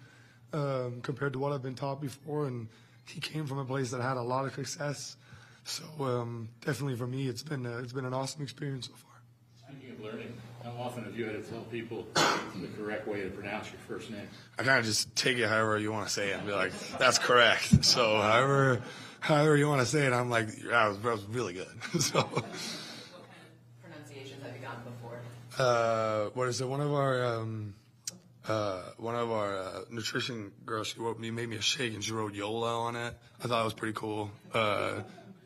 S21: um, compared to what I've been taught before. And he came from a place that had a lot of success. So um, definitely for me, it's been a, it's been an awesome experience so far.
S15: Speaking of learning, how often have you had to tell people the correct way to pronounce your first name?
S21: I kind of just take it however you want to say it and be like, that's correct. So however, however you want to say it, I'm like, yeah, that was, that was really good. so, What kind of
S17: pronunciations have you gotten before?
S21: uh, what is it? One of our, um, uh, one of our uh, nutrition girls, she wrote me, made me a shake and she wrote Yola on it. I thought it was pretty cool. Uh,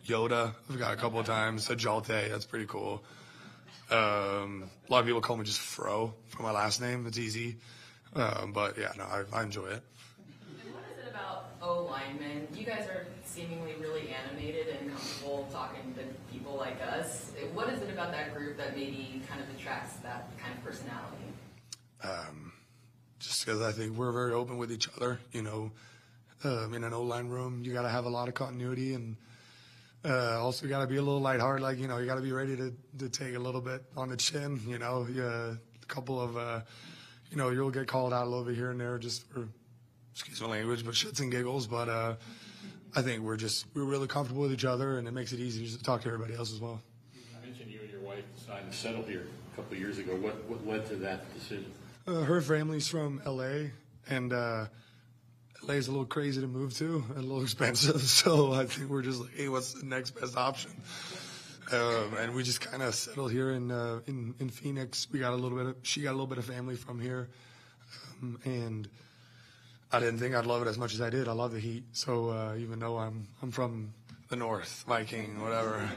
S21: Yoda, I've got a couple of times. Sajalte, that's pretty cool. Um, a lot of people call me just Fro for my last name. It's easy. Um, but yeah, no, I, I enjoy it.
S17: What is it about O linemen? You guys are seemingly really animated and comfortable talking to people like us. What is it about that group that maybe kind of attracts that kind of personality?
S21: Um, just because I think we're very open with each other. You know, um, in an O line room, you got to have a lot of continuity and uh, also got to be a little lighthearted. Like you know, you got to be ready to to take a little bit on the chin. You know, yeah, a couple of uh, you know, you'll get called out a little bit here and there just for excuse my language, but shits and giggles. But uh, I think we're just we're really comfortable with each other, and it makes it easier to talk to everybody else as well.
S15: I mentioned you and your wife decided to settle here a couple of years ago. What, what led to that decision?
S21: Uh, her family's from LA, and LA is a little crazy to move to, and a little expensive. So I think we're just like, hey, what's the next best option? Um, and we just kind of settled here in, uh, in in Phoenix. We got a little bit. Of, she got a little bit of family from here, um, and I didn't think I'd love it as much as I did. I love the heat. So uh, even though I'm I'm from the North, Viking, whatever.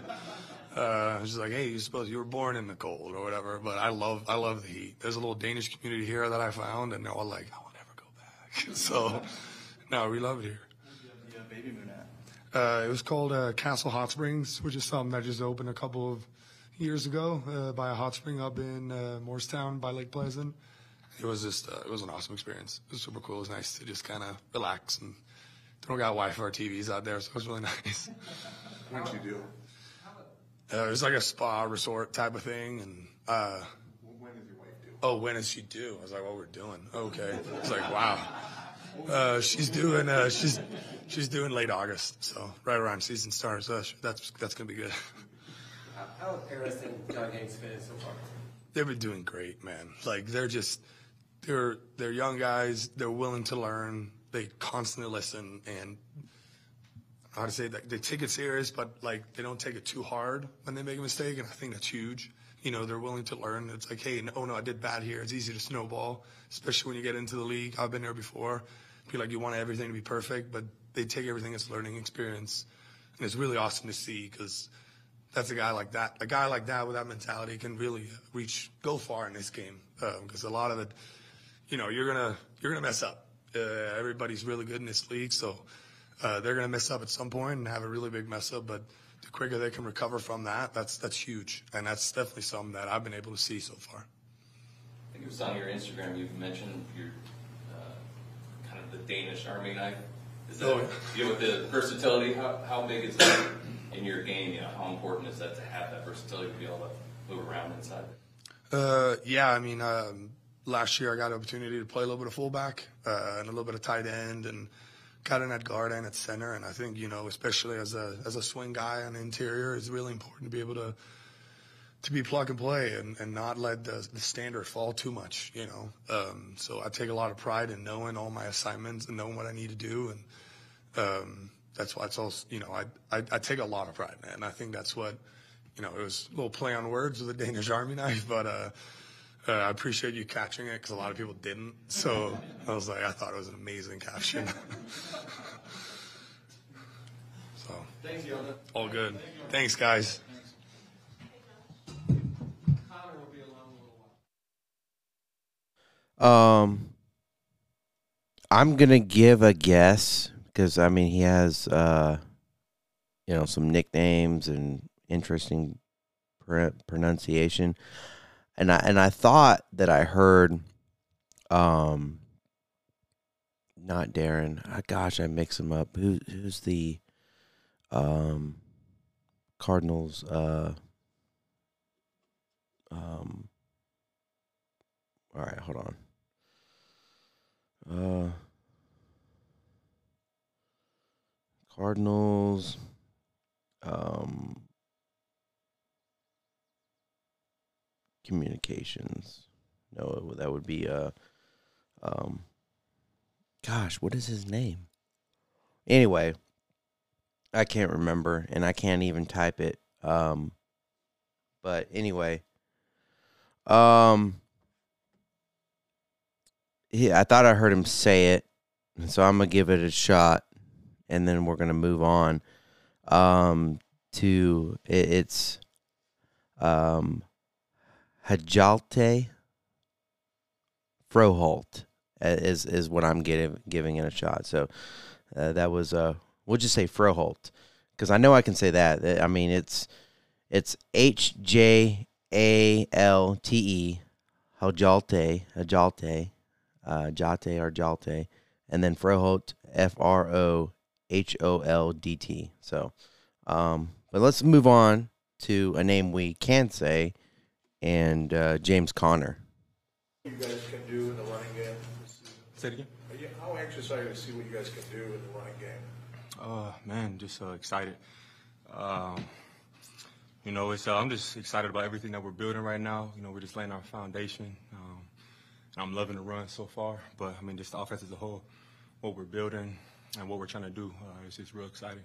S21: Uh, just like, hey, you suppose you were born in the cold or whatever. But I love, I love the heat. There's a little Danish community here that I found, and they're all like, I will never go back. so, no, we love it here.
S14: Uh, baby moon at?
S21: Uh, it was called uh, Castle Hot Springs, which is something that just opened a couple of years ago uh, by a hot spring up in uh, Morristown by Lake Pleasant. It was just, uh, it was an awesome experience. It was super cool. It was nice to just kind of relax and don't got Wi-Fi or TVs out there, so it was really nice.
S9: What'd you do?
S21: Uh, it was like a spa resort type of thing, and uh,
S9: When did your wife do?
S21: oh, when is she due? I was like, what we're doing? Okay, it's like wow. Uh, she's doing, uh, she's she's doing late August, so right around season start. So that's that's gonna be good.
S19: How- have Paris and John fit in so far?
S21: They've been doing great, man. Like they're just they're they're young guys. They're willing to learn. They constantly listen and how to say that they take it serious, but like they don't take it too hard when they make a mistake, and I think that's huge. You know, they're willing to learn. It's like, hey, no, oh no, I did bad here. It's easy to snowball, especially when you get into the league. I've been there before. Feel like you want everything to be perfect, but they take everything as a learning experience, and it's really awesome to see because that's a guy like that. A guy like that with that mentality can really reach, go far in this game. Because a lot of it, you know, you're gonna you're gonna mess up. Uh, everybody's really good in this league, so uh, they're gonna mess up at some point and have a really big mess up. But the quicker they can recover from that, that's that's huge, and that's definitely something that I've been able to see so far.
S23: I think it was on your Instagram, You've mentioned your, the Danish army knife. Is that,
S21: Oh,
S23: you know, with the versatility, how, how big is that in your game? You know, how important is that to have that versatility to be able to move around inside?
S21: Uh, yeah, I mean, um, last year I got an opportunity to play a little bit of fullback uh, and a little bit of tight end, and got in at guard and at center. And I think you know, especially as a as a swing guy on the interior, it's really important to be able to to be plug and play and, and not let the, the standard fall too much. You know, um, so I take a lot of pride in knowing all my assignments and knowing what I need to do, and um, that's why it's all you know. I, I I take a lot of pride in it, and I think that's what you know. It was a little play on words with the Danish Army knife, but. uh uh, I appreciate you catching it because a lot of people didn't. So I was like, I thought it was an amazing caption. so
S14: Thanks,
S21: all good. Thanks, guys.
S14: Connor will be alone a little while.
S7: Um, I'm gonna give a guess because I mean he has uh, you know, some nicknames and interesting pr- pronunciation, and I and I thought that I heard, um, not Darren. Ah, gosh, I mix him up. Who who's the, um, Cardinals? Uh, um. All right, hold on. Uh, Cardinals. Um, communications. No, that would be uh, um, gosh, what is his name? Anyway, I can't remember, and I can't even type it. Um, but anyway, um, he, I thought I heard him say it, so I'm gonna give it a shot, and then we're gonna move on. Um, to it, it's um, Hajalte Froholdt uh, is is what I'm getting giving it a shot. So uh, that was uh, we'll just say Froholdt because I know I can say that. I mean it's it's H J A L T E Hajalte Hajalte uh, Jate or Jalte, and then Froholdt F R O H O L D T. So, um, but let's move on to a name we can say, and uh, James Conner.
S9: You guys can do in the running game.
S24: Say it again.
S9: You- How anxious are you to see what you guys can do in the running game?
S24: Uh, man, just uh, excited. Um, you know, it's uh, I'm just excited about everything that we're building right now. You know, we're just laying our foundation. Um, and I'm loving the run so far. But I mean, just the offense as a whole, what we're building and what we're trying to do, uh, it's just real exciting.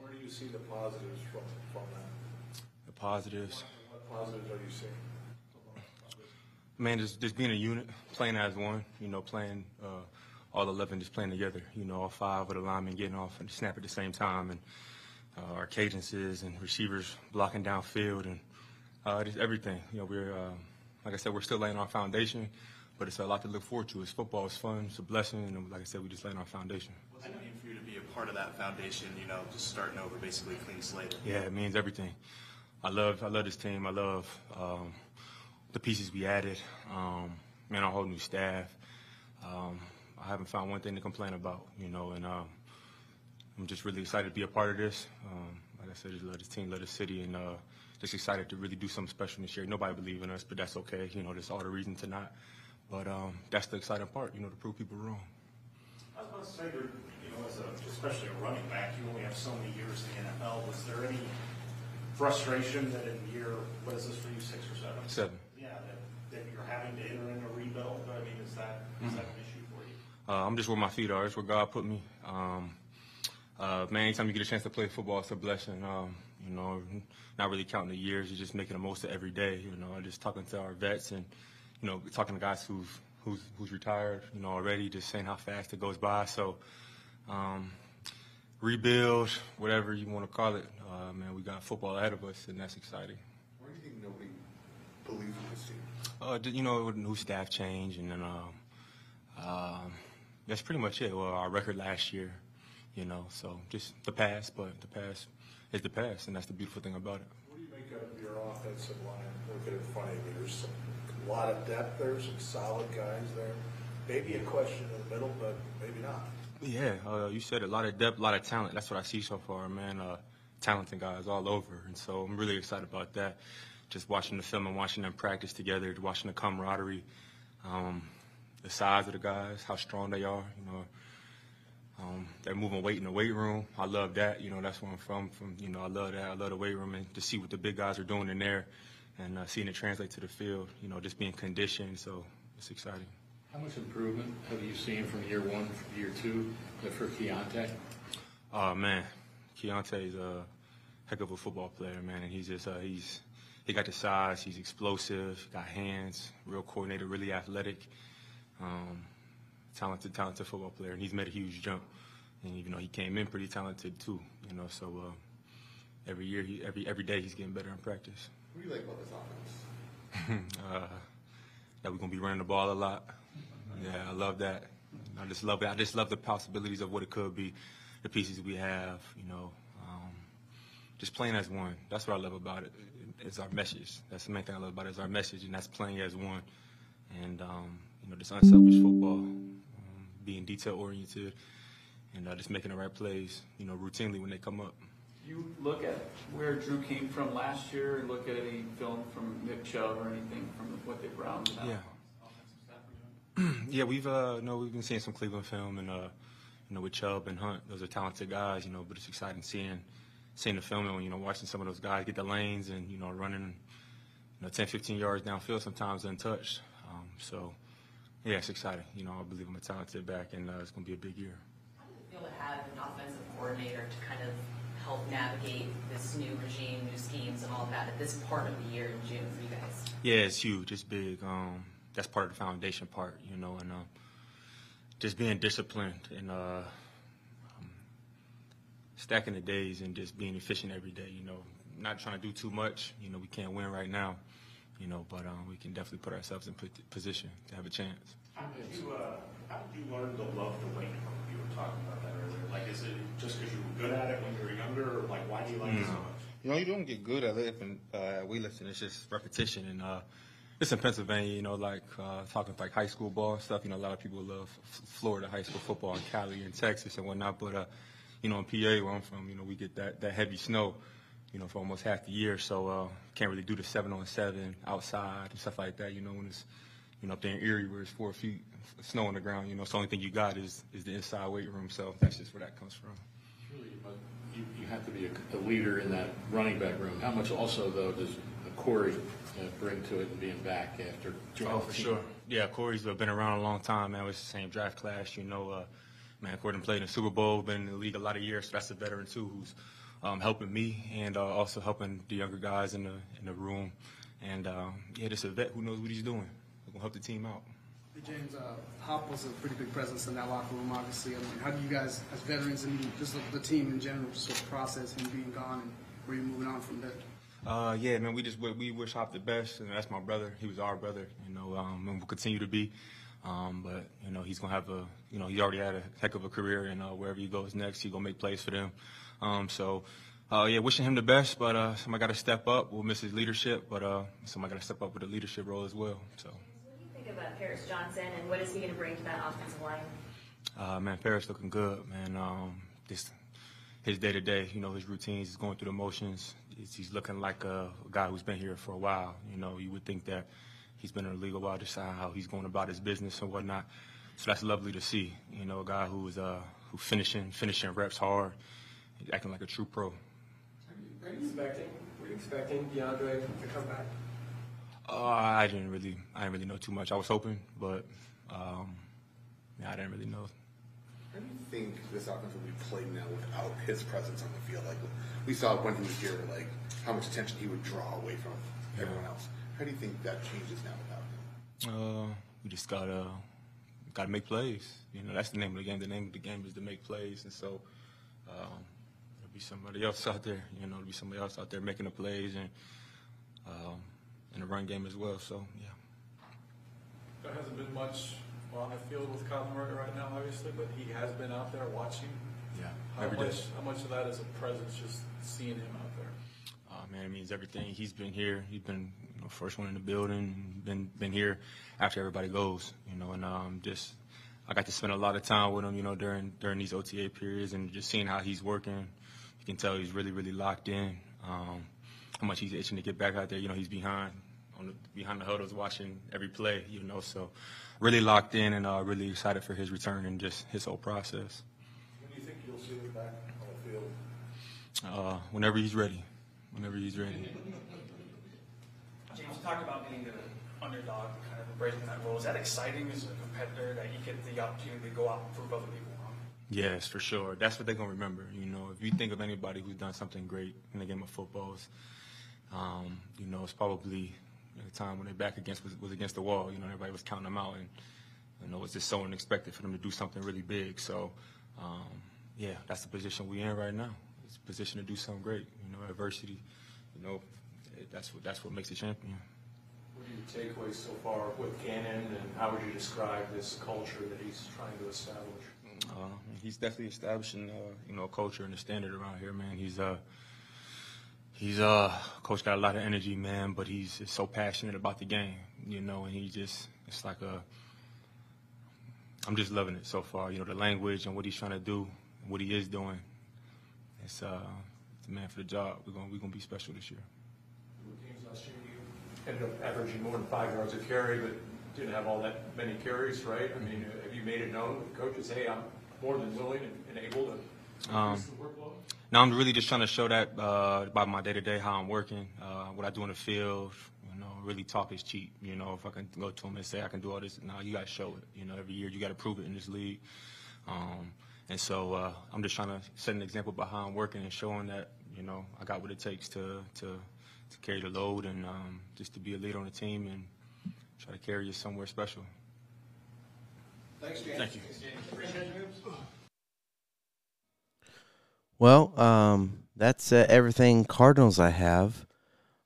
S9: Where do you see the positives from, from that?
S24: The positives,
S9: What positives are you seeing?
S24: man, just just being a unit, playing as one. You know, playing uh, all 11, just playing together. You know, all five of the linemen getting off and snap at the same time, and uh, our cadences and receivers blocking downfield, and uh, just everything. You know, we're uh, like I said, we're still laying our foundation, but it's a lot to look forward to. It's football. It's fun. It's a blessing. And like I said, we just laying our foundation.
S14: What's it mean for you to be a part of that foundation? You know, just starting over, basically clean slate.
S24: Yeah, it means everything. I love I love this team. I love um, the pieces we added. Um, man, our whole new staff. Um, I haven't found one thing to complain about, you know, and um, I'm just really excited to be a part of this. Um, like I said, just love this team, love the city, and uh, just excited to really do something special this year. Nobody believe in us, but that's okay. You know, there's all the reason to not. But um, that's the exciting part, you know, to prove people wrong.
S20: I was going to say, that, you know, as a, especially a running back, you only have so many years in the NFL. Was there any frustration that in the year, what is this for you, six or seven?
S24: Seven.
S20: Yeah, that, that you're having to enter in a rebuild? I mean, is that, is
S24: Mhm.
S20: that an issue for you?
S24: Uh, I'm just where my feet are. It's where God put me. Um, uh, man, anytime you get a chance to play football, it's a blessing. Um, you know, not really counting the years, you're just making the most of every day. You know, just talking to our vets and, you know, talking to guys who've who's who's retired, you know, already, just saying how fast it goes by. So, um, rebuild, whatever you want to call it. Uh, man, we got football ahead of us, and that's exciting.
S11: Why do you think nobody believes in this team?
S24: Uh, you know, new staff change, and then um, um, that's pretty much it. Well, our record last year, you know, so just the past, but the past is the past, and that's the beautiful thing about it.
S9: What do you make of your offensive line? Look at it in front. There's some, a lot of depth there, some solid guys there. Maybe a question in the middle, but maybe not.
S24: Yeah, uh, you said a lot of depth, a lot of talent. That's what I see so far, man. Uh, talented guys all over, and so I'm really excited about that. Just watching the film and watching them practice together, watching the camaraderie, um, the size of the guys, how strong they are. You know, um, they're moving weight in the weight room. I love that. You know, that's where I'm from. From you know, I love that. I love the weight room and to see what the big guys are doing in there, and uh, seeing it translate to the field. You know, just being conditioned. So it's exciting.
S15: How much improvement have you seen from year one to year two for Keaontay?
S24: Oh man, Keaontay's a heck of a football player, man, and he's just uh, he's he got the size, he's explosive, got hands, real coordinated, really athletic, um, talented, talented football player, and he's made a huge jump. And even though he came in pretty talented too, you know. So uh, every year, he, every every day, he's getting better in practice.
S11: What do you like about this offense?
S24: uh, that we're gonna be running the ball a lot. Yeah, I love that. I just love it. I just love the possibilities of what it could be, the pieces we have. You know, um, just playing as one. That's what I love about it. It's our message. That's the main thing I love about it. Is our message, and that's playing as one. And um, you know, this unselfish football, um, being detail oriented, and uh, just making the right plays. You know, routinely when they come up.
S10: You look at where Drew came from last year, and look at any film from Nick Chubb or anything from what they brought out.
S24: Yeah. yeah, we've uh, no, we've been seeing some Cleveland film, and uh, you know, with Chubb and Hunt, those are talented guys, you know. But it's exciting seeing seeing the film and you know watching some of those guys get the lanes and you know running, you know, 10, 15 yards downfield sometimes untouched. Um, so yeah, it's exciting. You know, I believe I'm a talented back, and uh, it's going to be a big year.
S17: feel to have an offensive coordinator to kind of help navigate this new regime, new schemes, and all that at this part of the year in June for you guys?
S24: Yeah, it's huge. It's big. Um, that's part of the foundation part, you know, and um, just being disciplined and uh, um, stacking the days and just being efficient every day. You know, not trying to do too much. You know, we can't win right now, you know, but um, we can definitely put ourselves in position to have a chance.
S20: How did you, uh, how did you learn to love the weight room? You were talking about that earlier. Like, is it just because you were good at it when you were younger, or like, why do you like it so
S24: Mm.
S20: much?
S24: You know, you don't get good at it in uh, weightlifting. It's just repetition. And uh, it's in Pennsylvania, you know, like uh, talking like high school ball stuff. You know, a lot of people love F- Florida high school football in Cali and Texas and whatnot. But, uh, you know, in PA where I'm from, you know, we get that, that heavy snow, you know, for almost half the year. So uh, can't really do the seven on seven outside and stuff like that, you know, when it's, you know, up there in Erie where it's four feet of snow on the ground, you know, so the only thing you got is, is the inside weight room. So that's just where that comes from.
S15: Really, but you, you have to be a, a leader in that running back room. How much also, though, does Corey uh, bring to it and being back after joining
S24: Oh, for sure. Yeah, Corey's uh, been around a long time, man. It's the same draft class, you know. Uh, man, Corey done played in the Super Bowl, been in the league a lot of years, so that's a veteran too, who's um, helping me and uh, also helping the younger guys in the in the room. And um, yeah, just a vet who knows what he's doing. Gonna help the team out.
S25: Hey, James, uh, Hop was a pretty big presence in that locker room, obviously. I mean, how do you guys, as veterans and just the, the team in general, sort of process him being gone and where you're moving on from there?
S24: Uh, yeah, man, we just we, we wish Hop the best, and that's my brother. He was our brother, you know, um, and will continue to be. Um, but you know, he's gonna have a, you know, he already had a heck of a career, and uh, wherever he goes next, he's gonna make plays for them. Um, so, uh, yeah, wishing him the best. But uh, somebody got to step up. We'll miss his leadership, but uh, somebody got to step up with a leadership role as well. So.
S16: What do you think about Paris Johnson, and what is he going to bring to that offensive line?
S24: Uh, man, Paris looking good, man. Um, just his day to day, you know, his routines, he's going through the motions. He's, he's looking like a, a, guy who's been here for a while. You know, you would think that he's been in the league a while, just how he's going about his business and whatnot. So that's lovely to see. You know, a guy who's uh, who finishing finishing reps hard, acting like a true pro.
S19: Are you, are you expecting? Were you expecting DeAndre to come back?
S24: Uh, I didn't really, I didn't really know too much. I was hoping, but um, yeah, I didn't really know.
S11: How do you think this offense will be played now without his presence on the field? Like we saw when he was here, like how much attention he would draw away from everyone else. How do you think that changes now without
S24: him? Uh, we just gotta gotta make plays. You know, that's the name of the game. The name of the game is to make plays, and so um, there'll be somebody else out there. You know, there'll be somebody else out there making the plays and um, in the run game as well. So yeah.
S9: There hasn't been much on the field with Kyler Murray right now, obviously, but he has been out there watching.
S24: Yeah,
S9: how
S24: every
S9: much,
S24: day.
S9: How much of that is a presence, just seeing him out there?
S24: Uh, man, it means everything. He's been here. He's been you know, first one in the building. Been been here after everybody goes. You know, and um, just I got to spend a lot of time with him. You know, during during these OTA periods, and just seeing how he's working. You can tell he's really really locked in. Um, how much he's itching to get back out there. You know, he's behind on the, behind the huddles watching every play. You know, so really locked in and uh, really excited for his return and just his whole process.
S9: When do you think you'll see him back on the field?
S24: Uh, whenever he's ready. Whenever he's ready.
S26: James, you talked about being the underdog, kind of embracing that role. Is that exciting as a competitor that you get the opportunity to go out and prove other people wrong?
S24: Yes, for sure. That's what they're gonna remember. You know, if you think of anybody who's done something great in the game of football, um, you know, it's probably the time when their back against was, was against the wall. You know, everybody was counting them out, and you know, it was just so unexpected for them to do something really big. So, um, yeah, that's the position we're in right now. It's a position to do something great. You know, adversity. You know, that's what that's what makes a champion.
S20: What are your takeaways so far with Gannon, and how would you describe this culture that he's trying to establish?
S24: Uh, he's definitely establishing, uh, you know, a culture and a standard around here, man. He's uh, he's uh, coach got a lot of energy, man, but he's so passionate about the game, you know, and he just it's like a. I'm just loving it so far, you know, the language and what he's trying to do, what he is doing. It's uh, it's a man for the job. We're gonna we're gonna be special this year.
S20: Games last year, you ended up averaging more than five yards a carry, but didn't have all that many carries, right? I mean, have you made it known with coaches, hey, I'm more than willing and, and able to
S24: Um,
S20: the workload?
S24: No, I'm really just trying to show that uh, by my day to day how I'm working, uh, what I do in the field. You know, really talk is cheap. You know, if I can go to them and say I can do all this, now you got to show it. You know, every year you got to prove it in this league. Um, and so uh, I'm just trying to set an example by how I'm working and showing that you know I got what it takes to to, to carry the load and um, just to be a leader on the team and try to carry you somewhere special.
S9: Thanks, James.
S24: Thank you.
S7: Well, um, that's uh, everything Cardinals I have,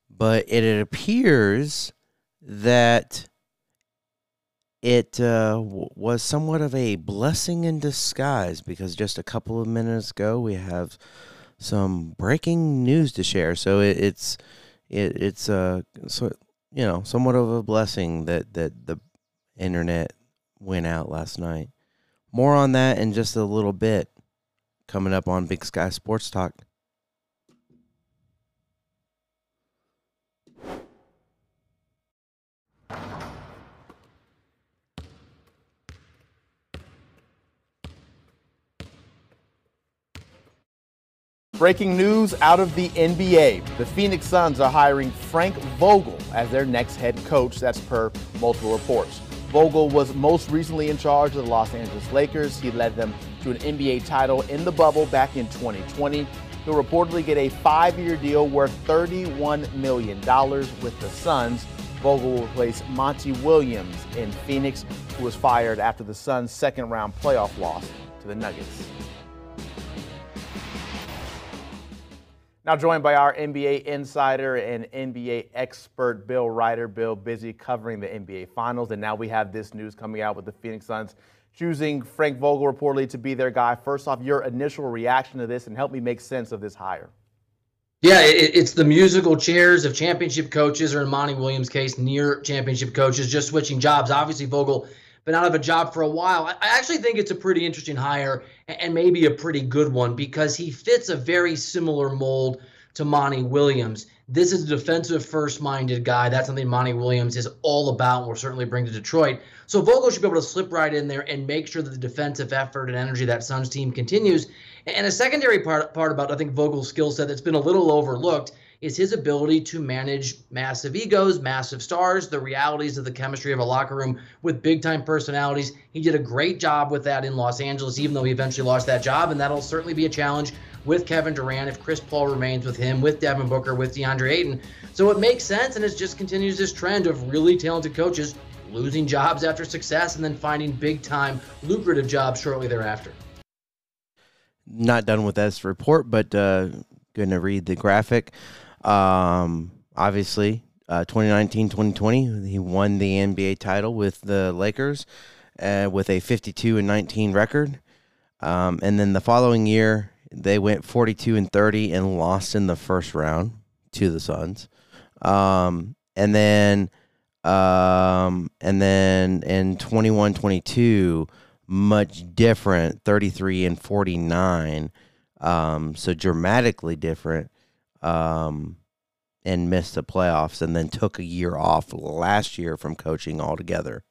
S7: but it, it appears that it uh, w- was somewhat of a blessing in disguise because just a couple of minutes ago we have some breaking news to share. So it, it's it, it's uh so you know somewhat of a blessing that that the internet went out last night. More on that in just a little bit coming up on Big Sky Sports Talk.
S27: Breaking news out of the NBA. The Phoenix Suns are hiring Frank Vogel as their next head coach. That's per multiple reports. Vogel was most recently in charge of the Los Angeles Lakers. He led them to an NBA title in the bubble back in 2020. He'll reportedly get a five year deal worth $31 million with the Suns. Vogel will replace Monty Williams in Phoenix, who was fired after the Suns' second round playoff loss to the Nuggets. Now joined by our NBA insider and NBA expert, Bill Reiter. Bill, busy covering the NBA Finals, and now we have this news coming out with the Phoenix Suns choosing Frank Vogel reportedly to be their guy. First off, your initial reaction to this, and help me make sense of this hire.
S28: Yeah, it, it's the musical chairs of championship coaches, or in Monty Williams' case, near championship coaches, just switching jobs. Obviously, Vogel been out of a job for a while. I actually think it's a pretty interesting hire and maybe a pretty good one because he fits a very similar mold to Monty Williams. This is a defensive first minded guy. That's something Monty Williams is all about and will certainly bring to Detroit. So Vogel should be able to slip right in there and make sure that the defensive effort and energy that Suns team continues. And a secondary part, part about, I think, Vogel's skill set that's been a little overlooked is his ability to manage massive egos, massive stars, the realities of the chemistry of a locker room with big time personalities. He did a great job with that in Los Angeles, even though he eventually lost that job. And that'll certainly be a challenge with Kevin Durant if Chris Paul remains with him, with Devin Booker, with DeAndre Ayton. So it makes sense, and it just continues this trend of really talented coaches losing jobs after success and then finding big time lucrative jobs shortly thereafter.
S7: Not done with this report, but uh, going to read the graphic. Um, obviously, uh, 2019 2020, he won the NBA title with the Lakers uh, with a 52 and 19 record. Um, and then the following year, they went 42 and 30 and lost in the first round to the Suns. Um, and then, um, and then in 21 22, much different 33 and 49. Um, so dramatically different um, and missed the playoffs and then took a year off last year from coaching altogether.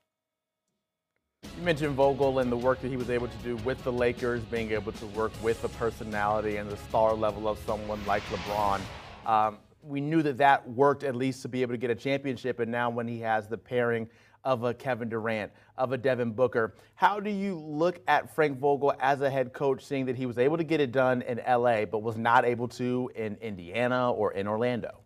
S27: You mentioned Vogel and the work that he was able to do with the Lakers, being able to work with the personality and the star level of someone like LeBron. Um, we knew that that worked at least to be able to get a championship, and now when he has the pairing of a Kevin Durant, of a Devin Booker. How do you look at Frank Vogel as a head coach, seeing that he was able to get it done in LA, but was not able to in Indiana or in Orlando?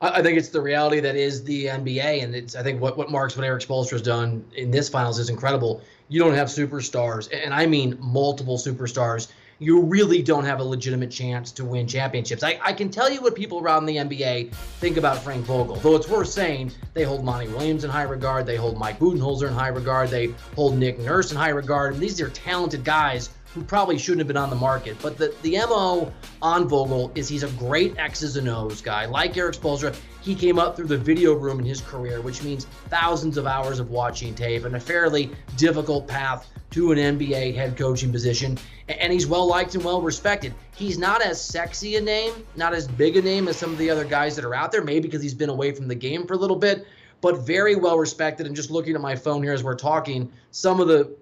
S28: I think it's the reality that is the NBA, and it's I think what what Marks what Erik Spoelstra has done in this finals is incredible. You don't have superstars, and I mean multiple superstars you really don't have a legitimate chance to win championships. I, I can tell you what people around the NBA think about Frank Vogel, though it's worth saying they hold Monty Williams in high regard, they hold Mike Budenholzer in high regard, they hold Nick Nurse in high regard, and these are talented guys who probably shouldn't have been on the market. But the, the MO on Vogel is he's a great X's and O's guy. Like Erik Spoelstra, he came up through the video room in his career, which means thousands of hours of watching tape and a fairly difficult path to an NBA head coaching position. And he's well liked and well respected. He's not as sexy a name, not as big a name as some of the other guys that are out there, maybe because he's been away from the game for a little bit, but very well respected. And just looking at my phone here as we're talking, some of the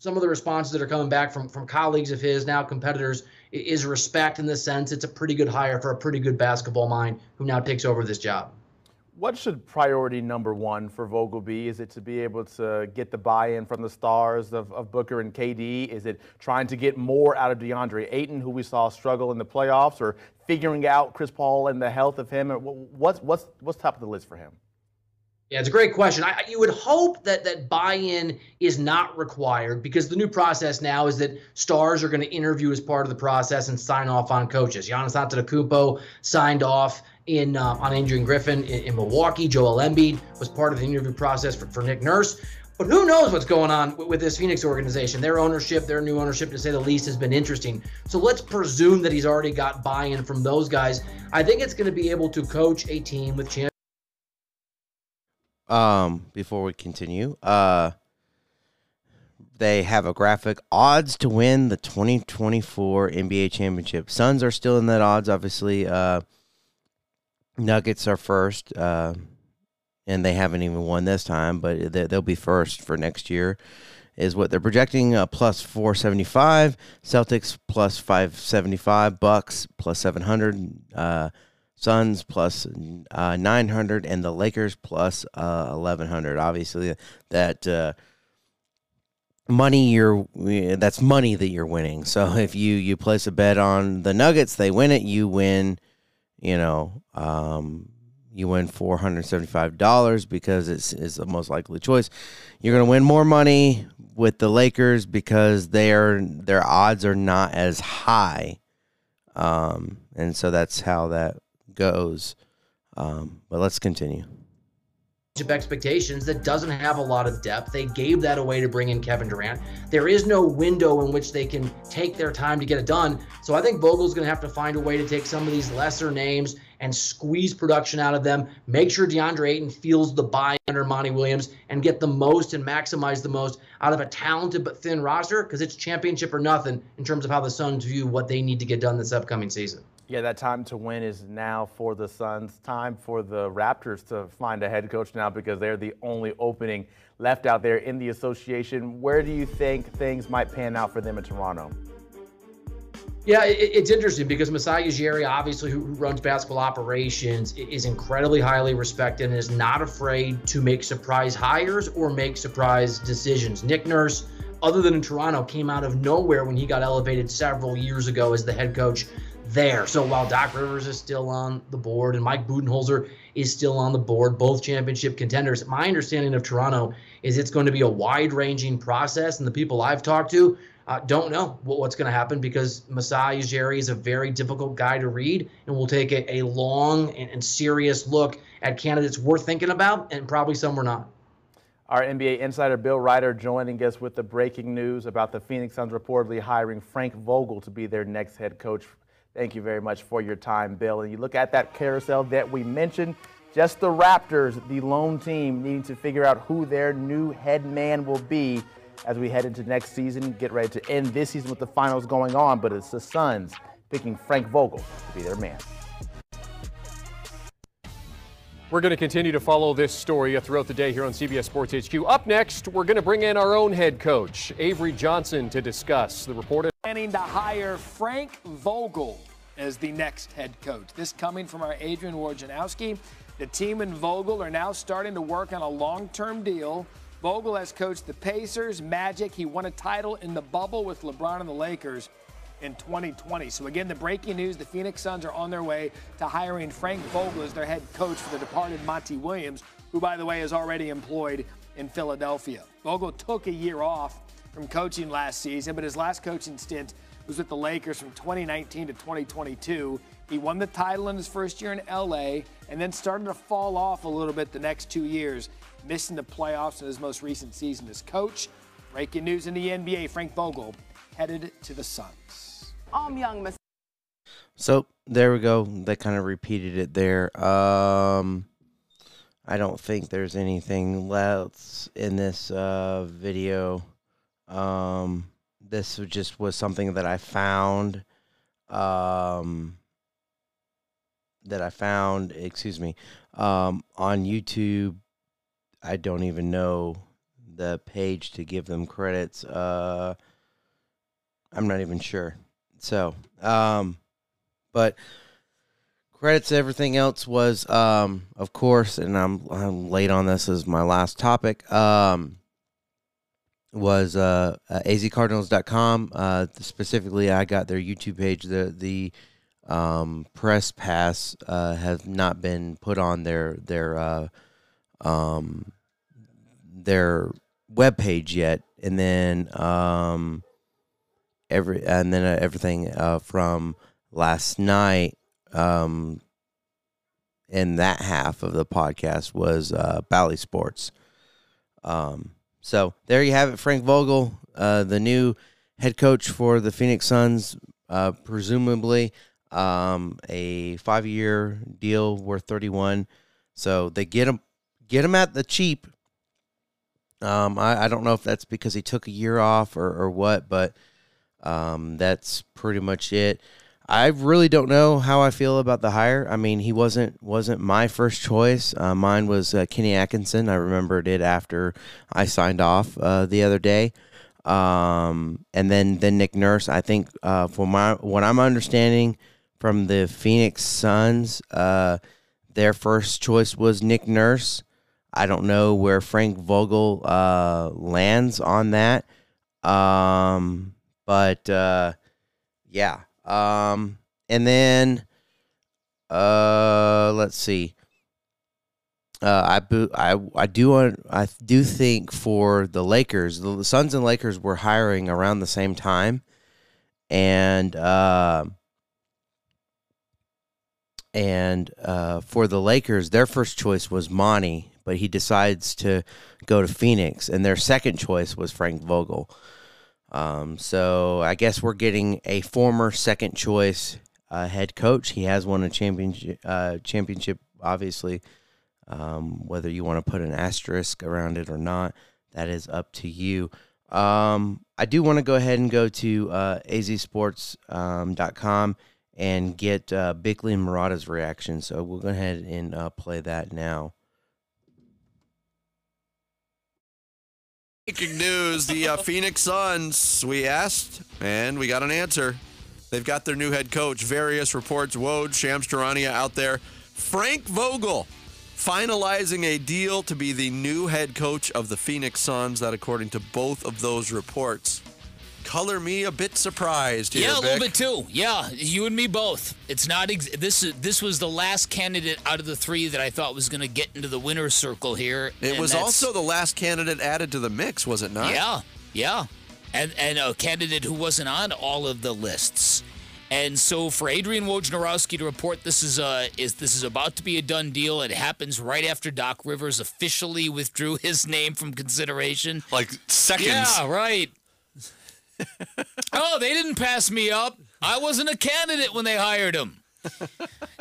S28: some of the responses that are coming back from from colleagues of his, now competitors, is respect in the sense it's a pretty good hire for a pretty good basketball mind who now takes over this job.
S27: What should priority number one for Vogel be? Is it to be able to get the buy-in from the stars of, of Booker and KD? Is it trying to get more out of DeAndre Ayton, who we saw struggle in the playoffs, or figuring out Chris Paul and the health of him? What's what's what's top of the list for him?
S28: Yeah, it's a great question. I, you would hope that that buy-in is not required because the new process now is that stars are going to interview as part of the process and sign off on coaches. Giannis Antetokounmpo signed off in uh, on Adrian Griffin in, in, Milwaukee. Joel Embiid was part of the interview process for, for Nick Nurse. But who knows what's going on with, with this Phoenix organization? Their ownership, their new ownership, to say the least, has been interesting. So let's presume that he's already got buy-in from those guys. I think it's going to be able to coach a team with champions
S7: um, before we continue, uh, they have a graphic odds to win the 2024 NBA championship. Suns are still in that odds, obviously. Uh, Nuggets are first, uh, and they haven't even won this time, but they'll be first for next year, is what they're projecting. Uh, plus 475, Celtics plus 575, Bucks plus 700. Suns plus, uh, 900 and the Lakers plus, uh, 1100. Obviously, that uh, money you're that's money that you're winning. So if you you place a bet on the Nuggets, they win it, you win, you know, um, you win four hundred seventy five dollars because it's is the most likely choice. You're gonna win more money with the Lakers because their their odds are not as high Um, and so that's how that goes. Um, but let's continue.
S28: of expectations that doesn't have a lot of depth. They gave that away to bring in Kevin Durant. There is no window in which they can take their time to get it done. So I think Vogel's going to have to find a way to take some of these lesser names and squeeze production out of them. Make sure DeAndre Ayton feels the buy under Monty Williams and get the most and maximize the most out of a talented but thin roster because it's championship or nothing in terms of how the Suns view what they need to get done this upcoming season.
S27: Yeah, that time to win is now for the Suns. Time for the Raptors to find a head coach now because they're the only opening left out there in the association. Where do you think things might pan out for them in Toronto?
S28: Yeah, it, it's interesting because Masai Ujiri, obviously, who, who runs basketball operations, is incredibly highly respected and is not afraid to make surprise hires or make surprise decisions. Nick Nurse, other than in Toronto, came out of nowhere when he got elevated several years ago as the head coach there. So while Doc Rivers is still on the board and Mike Budenholzer is still on the board, both championship contenders, my understanding of Toronto is it's going to be a wide ranging process. And the people I've talked to uh, don't know what, what's going to happen because Masai Ujiri is a very difficult guy to read and we'll take a, a long and, and serious look at candidates worth thinking about and probably some we're not.
S27: Our NBA insider Bill Reiter joining us with the breaking news about the Phoenix Suns reportedly hiring Frank Vogel to be their next head coach. Thank you very much for your time, Bill. And you look at that carousel that we mentioned, just the Raptors, the lone team, needing to figure out who their new head man will be as we head into next season, get ready to end this season with the finals going on. But it's the Suns picking Frank Vogel to be their man.
S29: We're going to continue to follow this story throughout the day here on CBS Sports HQ. Up next, we're going to bring in our own head coach, Avery Johnson, to discuss the report.
S30: Planning to hire Frank Vogel as the next head coach. This coming from our Adrian Wojnarowski. The team and Vogel are now starting to work on a long-term deal. Vogel has coached the Pacers, Magic. He won a title in the bubble with LeBron and the Lakers in 2020. So again, the breaking news, the Phoenix Suns are on their way to hiring Frank Vogel as their head coach for the departed Monty Williams, who by the way is already employed in Philadelphia. Vogel took a year off from coaching last season, but his last coaching stint was with the Lakers from 2019 to 2022. He won the title in his first year in LA and then started to fall off a little bit the next two years, missing the playoffs in his most recent season as coach. Breaking news in the NBA, Frank Vogel headed to the Suns.
S31: I'm young.
S7: So there we go. They kind of repeated it there. Um, I don't think there's anything else in this uh, video. Um, this just was something that I found. Um, that I found, excuse me, um, on YouTube. I don't even know the page to give them credits. Uh, I'm not even sure. So, um, but credits everything else was, um, of course, and I'm I'm late on this as my last topic. Um, was uh, uh azcardinals.com. Uh, specifically, I got their YouTube page. The the um, press pass uh, has not been put on their their uh, um, their web page yet, and then um, every and then uh, everything uh, from last night um, in that half of the podcast was uh, Bally Sports. Um, so there you have it, Frank Vogel, uh, the new head coach for the Phoenix Suns, uh, presumably um, a five-year deal worth thirty-one. So they get him, get him at the cheap. Um, I, I don't know if that's because he took a year off or, or what, but um, that's pretty much it. I really don't know how I feel about the hire. I mean, he wasn't wasn't my first choice. Uh, mine was uh, Kenny Atkinson. I remembered it after I signed off uh, the other day, um, and then then Nick Nurse. I think uh, my what I'm understanding from the Phoenix Suns, uh, their first choice was Nick Nurse. I don't know where Frank Vogel uh, lands on that. Um, but uh, yeah. Um, and then uh, let's see. Uh, I, I I do I do think for the Lakers, the Suns and Lakers were hiring around the same time, and uh, and uh, for the Lakers, their first choice was Monty, but he decides to go to Phoenix, and their second choice was Frank Vogel. Um, so I guess we're getting a former second choice uh, head coach. He has won a championship, uh, championship obviously. Um, whether you want to put an asterisk around it or not, that is up to you. Um, I do want to go ahead and go to uh, azsports.com um, and get uh, Bickley and Marotta's reaction. So we'll go ahead and uh, play that now.
S32: Breaking news the uh, Phoenix Suns, we asked, and we got an answer. They've got their new head coach. Various reports, Woj, Shams Charania out there. Frank Vogel finalizing a deal to be the new head coach of the Phoenix Suns. That, according to both of those reports, color me a bit surprised here.
S33: Yeah, a
S32: Vic.
S33: little bit too. Yeah, you and me both. It's not ex- this. This was the last candidate out of the three that I thought was going to get into the winner's circle here.
S32: It was also the last candidate added to the mix, was it not?
S33: Yeah, yeah, and and a candidate who wasn't on all of the lists. And so for Adrian Wojnarowski to report this is uh is this is about to be a done deal. It happens right after Doc Rivers officially withdrew his name from consideration.
S31: Like seconds.
S33: Yeah, right. Oh, they didn't pass me up. I wasn't a candidate when they hired him.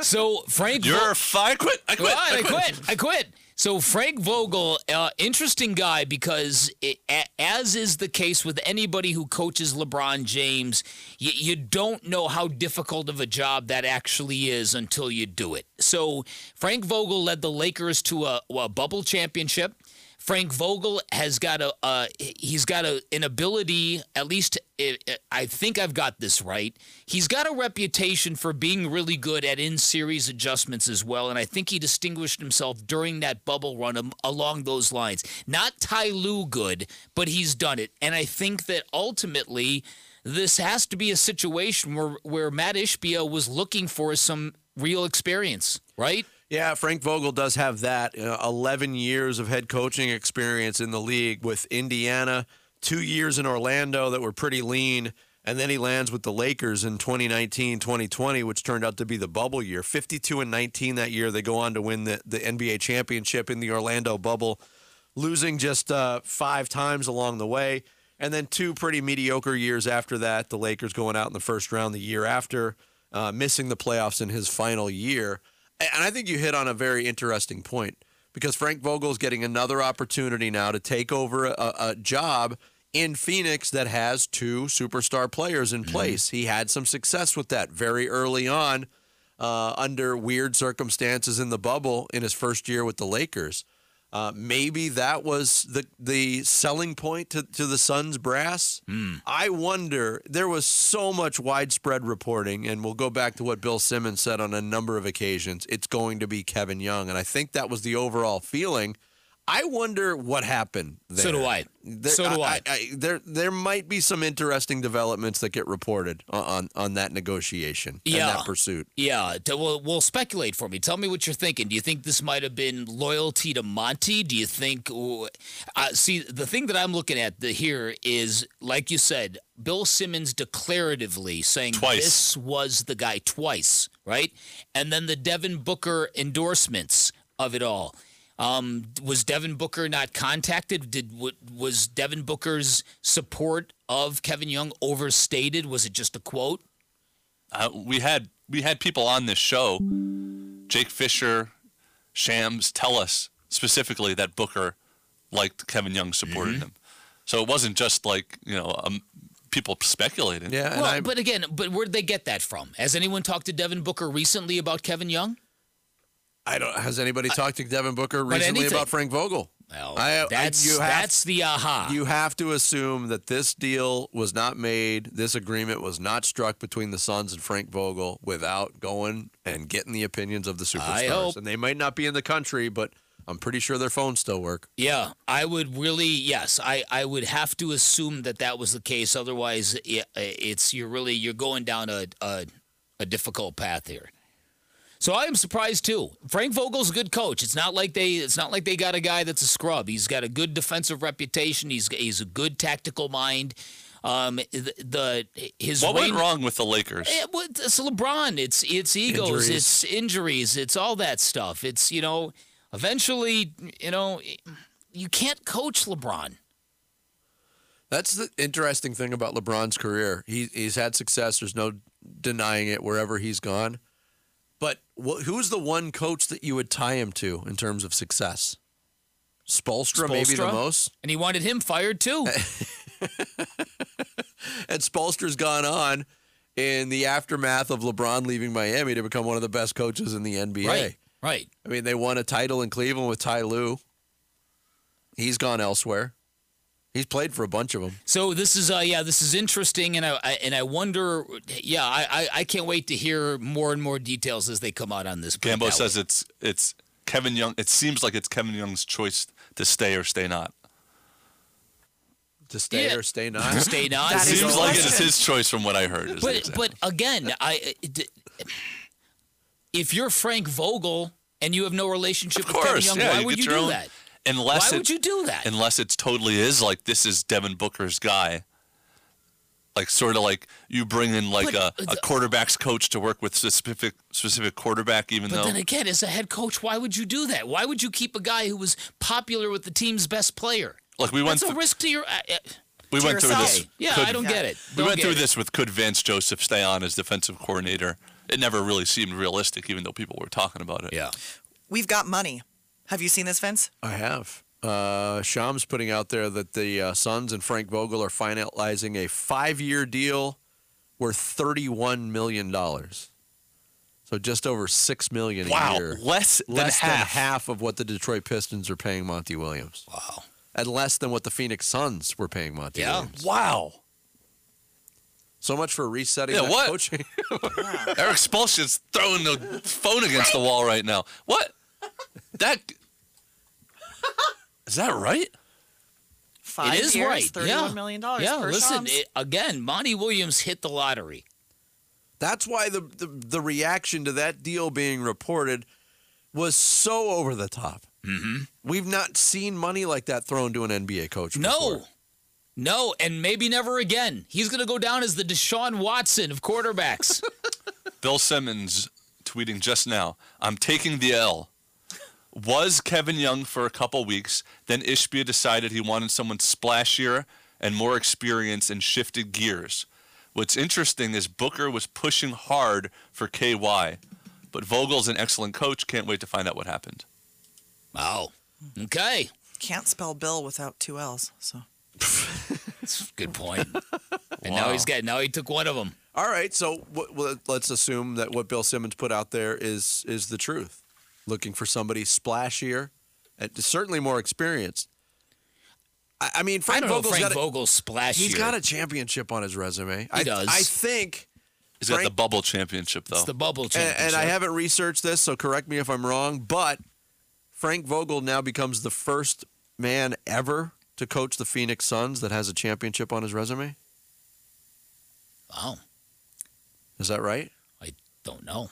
S33: So Frank,
S31: You're fired. Quit. I quit.
S33: Right,
S31: I
S33: I
S31: quit.
S33: quit. I quit. So Frank Vogel, uh, interesting guy because it, a, as is the case with anybody who coaches LeBron James, you, you don't know how difficult of a job that actually is until you do it. So Frank Vogel led the Lakers to a, a bubble championship. Frank Vogel has got a uh, he's got a, an ability at least i I think I've got this right. He's got a reputation for being really good at in-series adjustments as well, and I think he distinguished himself during that bubble run am- along those lines. Not Ty Lue good, but he's done it, and I think that ultimately this has to be a situation where where Matt Ishbia was looking for some real experience, right?
S32: Yeah, Frank Vogel does have that. Uh, 11 years of head coaching experience in the league with Indiana, two years in Orlando that were pretty lean. And then he lands with the Lakers in 2019 2020, which turned out to be the bubble year. 52 and 19 that year. They go on to win the, the NBA championship in the Orlando bubble, losing just uh, five times along the way. And then two pretty mediocre years after that. The Lakers going out in the first round the year after, uh, missing the playoffs in his final year. And I think you hit on a very interesting point because Frank Vogel is getting another opportunity now to take over a, a job in Phoenix that has two superstar players in place. He had some success with that very early on uh, under weird circumstances in the bubble in his first year with the Lakers. Uh, maybe that was the the selling point to, to the Suns brass. I wonder. There was so much widespread reporting, and we'll go back to what Bill Simmons said on a number of occasions. It's going to be Kevin Young, and I think that was the overall feeling. I wonder what happened. There.
S33: So do I.
S32: There,
S33: So do I.
S32: There, there might be some interesting developments that get reported on on, on that negotiation and that pursuit.
S33: Yeah, t- well, well, speculate for me. Tell me what you're thinking. Do you think this might have been loyalty to Monty? Do you think? Uh, see, the thing that I'm looking at the, here is, like you said, Bill Simmons declaratively saying
S31: Twice.
S33: this was the guy twice, right? And then the Devin Booker endorsements of it all. Um, was Devin Booker not contacted? Did w- was Devin Booker's support of Kevin Young overstated? Was it just a quote?
S31: Uh, we had we had people on this show, Jake Fisher, Shams, tell us specifically that Booker liked Kevin Young, supported
S33: Mm-hmm.
S31: him. So it wasn't just like you know um, people speculating.
S33: well, but again, but where did they get that from? Has anyone talked to Devin Booker recently about Kevin Young?
S32: I don't. Has anybody talked to Devin Booker recently
S33: anything.
S32: about Frank Vogel?
S33: Well,
S32: I- I-
S33: that's
S32: you have-
S33: that's the aha.
S32: You have to assume that this deal was not made, this agreement was not struck between the Suns and Frank Vogel without going and getting the opinions of the
S33: I
S32: superstars. And they might not be in the country, but I'm pretty sure their phones still work.
S33: Yeah, I would really yes, I I would have to assume that that was the case. Otherwise, it, it's you're really you're going down a a, a difficult path here. So I am surprised too. Frank Vogel's a good coach. It's not like they it's not like they got a guy that's a scrub. He's got a good defensive reputation. He's he's a good tactical mind. Um, the, the his
S31: What went wrong with the Lakers?
S33: Eh, well, it's LeBron. It's it's egos.
S31: Injuries.
S33: It's injuries. It's all that stuff. It's you know, eventually, you know, you can't coach LeBron.
S32: That's the interesting thing about LeBron's career. He, he's had success. There's no denying it wherever he's gone. But wh- who's the one coach that you would tie him to in terms of success? Spoelstra, maybe the most.
S33: And he wanted him fired too.
S32: And Spoelstra's gone on in the aftermath of LeBron leaving Miami to become one of the best coaches in the NBA.
S33: Right, right.
S32: I mean, they won a title in Cleveland with Ty Lue. He's gone elsewhere. He's played for a bunch of them.
S33: So this is uh yeah this is interesting and I, I and I wonder yeah I, I I can't wait to hear more and more details as they come out on this.
S31: Gambo says
S33: way.
S31: it's it's Kevin Young. It seems like it's Kevin Young's choice to stay or stay not.
S32: To stay
S33: Yeah.
S32: or stay not.
S33: Stay not.
S31: It seems like it's his choice from what I heard.
S33: But but again I d- if you're Frank Vogel and you have no relationship
S31: of
S33: with Kevin Young,
S31: yeah,
S33: why
S31: you
S33: would you do
S31: own-
S33: that?
S31: Unless
S33: Why would you do that?
S31: Unless it's totally is like this is Devin Booker's guy. Like sort of like you bring in like
S33: But,
S31: a, a quarterback's coach to work with specific specific quarterback, even
S33: But
S31: though
S33: then again, as a head coach, why would you do that? Why would you keep a guy who was popular with the team's best player?
S31: Look, we went
S33: That's a
S31: through-
S33: risk to your. Uh, uh,
S31: we went through this.
S33: Yeah,
S31: could-
S33: I don't get it.
S31: We
S33: Don't
S31: went through
S33: it.
S31: this with could Vance Joseph stay on as defensive coordinator? It never really seemed realistic, even though people were talking about it.
S33: Yeah.
S34: We've got money. Have you seen this, Vince?
S32: I have. Uh, Shams putting out there that the uh, Suns and Frank Vogel are finalizing a five-year deal worth thirty-one million dollars. So just over six million a
S31: Wow,
S32: year.
S31: less than
S32: less than
S31: half.
S32: half of what the Detroit Pistons are paying Monty Williams.
S33: Wow.
S32: And less than what the Phoenix Suns were paying Monty
S31: Yeah.
S32: Williams.
S31: Wow.
S32: So much for resetting
S31: Yeah,
S32: that
S31: what?
S32: coaching.
S31: Erik Spoelstra's throwing the phone against the wall right now. What? That is that right?
S34: Five
S33: it is
S34: years,
S33: right.
S34: thirty-one
S33: yeah.
S34: million dollars.
S33: Yeah,
S34: per
S33: listen. It, again, Monty Williams hit the lottery.
S32: That's why the, the the reaction to that deal being reported was so over the top.
S33: Mm-hmm.
S32: We've not seen money like that thrown to an NBA coach.
S33: No. No, and maybe never again. He's going to go down as the Deshaun Watson of quarterbacks.
S31: Bill Simmons tweeting just now. I'm taking the L. Was Kevin Young for a couple weeks. Then Ishbia decided he wanted someone splashier and more experience and shifted gears. What's interesting is Booker was pushing hard for KY, but Vogel's an excellent coach. Can't wait to find out what happened.
S33: Wow. Okay.
S34: Can't spell Bill without two L's. So
S33: That's a good point. And now he's got now he took one of them.
S32: All right, so what, well, let's assume that what Bill Simmons put out there is is the truth. Looking for somebody splashier and certainly more experienced. I, I mean, Frank
S33: I don't know if
S32: Vogel's
S33: Frank
S32: got a,
S33: Vogel's splashier.
S32: He's got a championship on his resume. I,
S33: does.
S32: I think
S31: He's got the bubble championship, though.
S33: It's the bubble
S32: and,
S33: championship.
S32: and I haven't researched this, so correct me if I'm wrong, but Frank Vogel now becomes the first man ever to coach the Phoenix Suns that has a championship on his resume.
S33: Wow.
S32: Is that right?
S33: I don't know.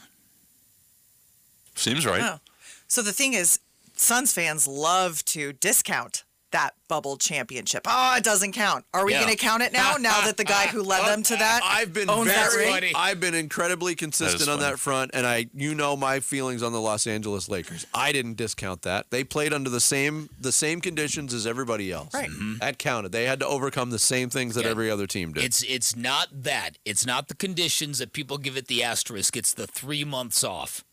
S31: Seems right.
S34: Oh. So the thing is, Suns fans love to discount that bubble championship. Oh, it doesn't count. Are we
S32: Yeah.
S34: going to count it now? Now that the guy who led them to that
S32: I've been
S34: owns that
S32: very,
S34: ring?
S32: I've been incredibly consistent on that front, and I, you know, my feelings on the Los Angeles Lakers. I didn't discount that. They played under the same the same conditions as everybody else.
S34: Right. Mm-hmm.
S32: That counted. They had to overcome the same things that
S33: Yeah.
S32: every other team did.
S33: It's it's not that. It's not the conditions that people give it the asterisk. It's the three months off.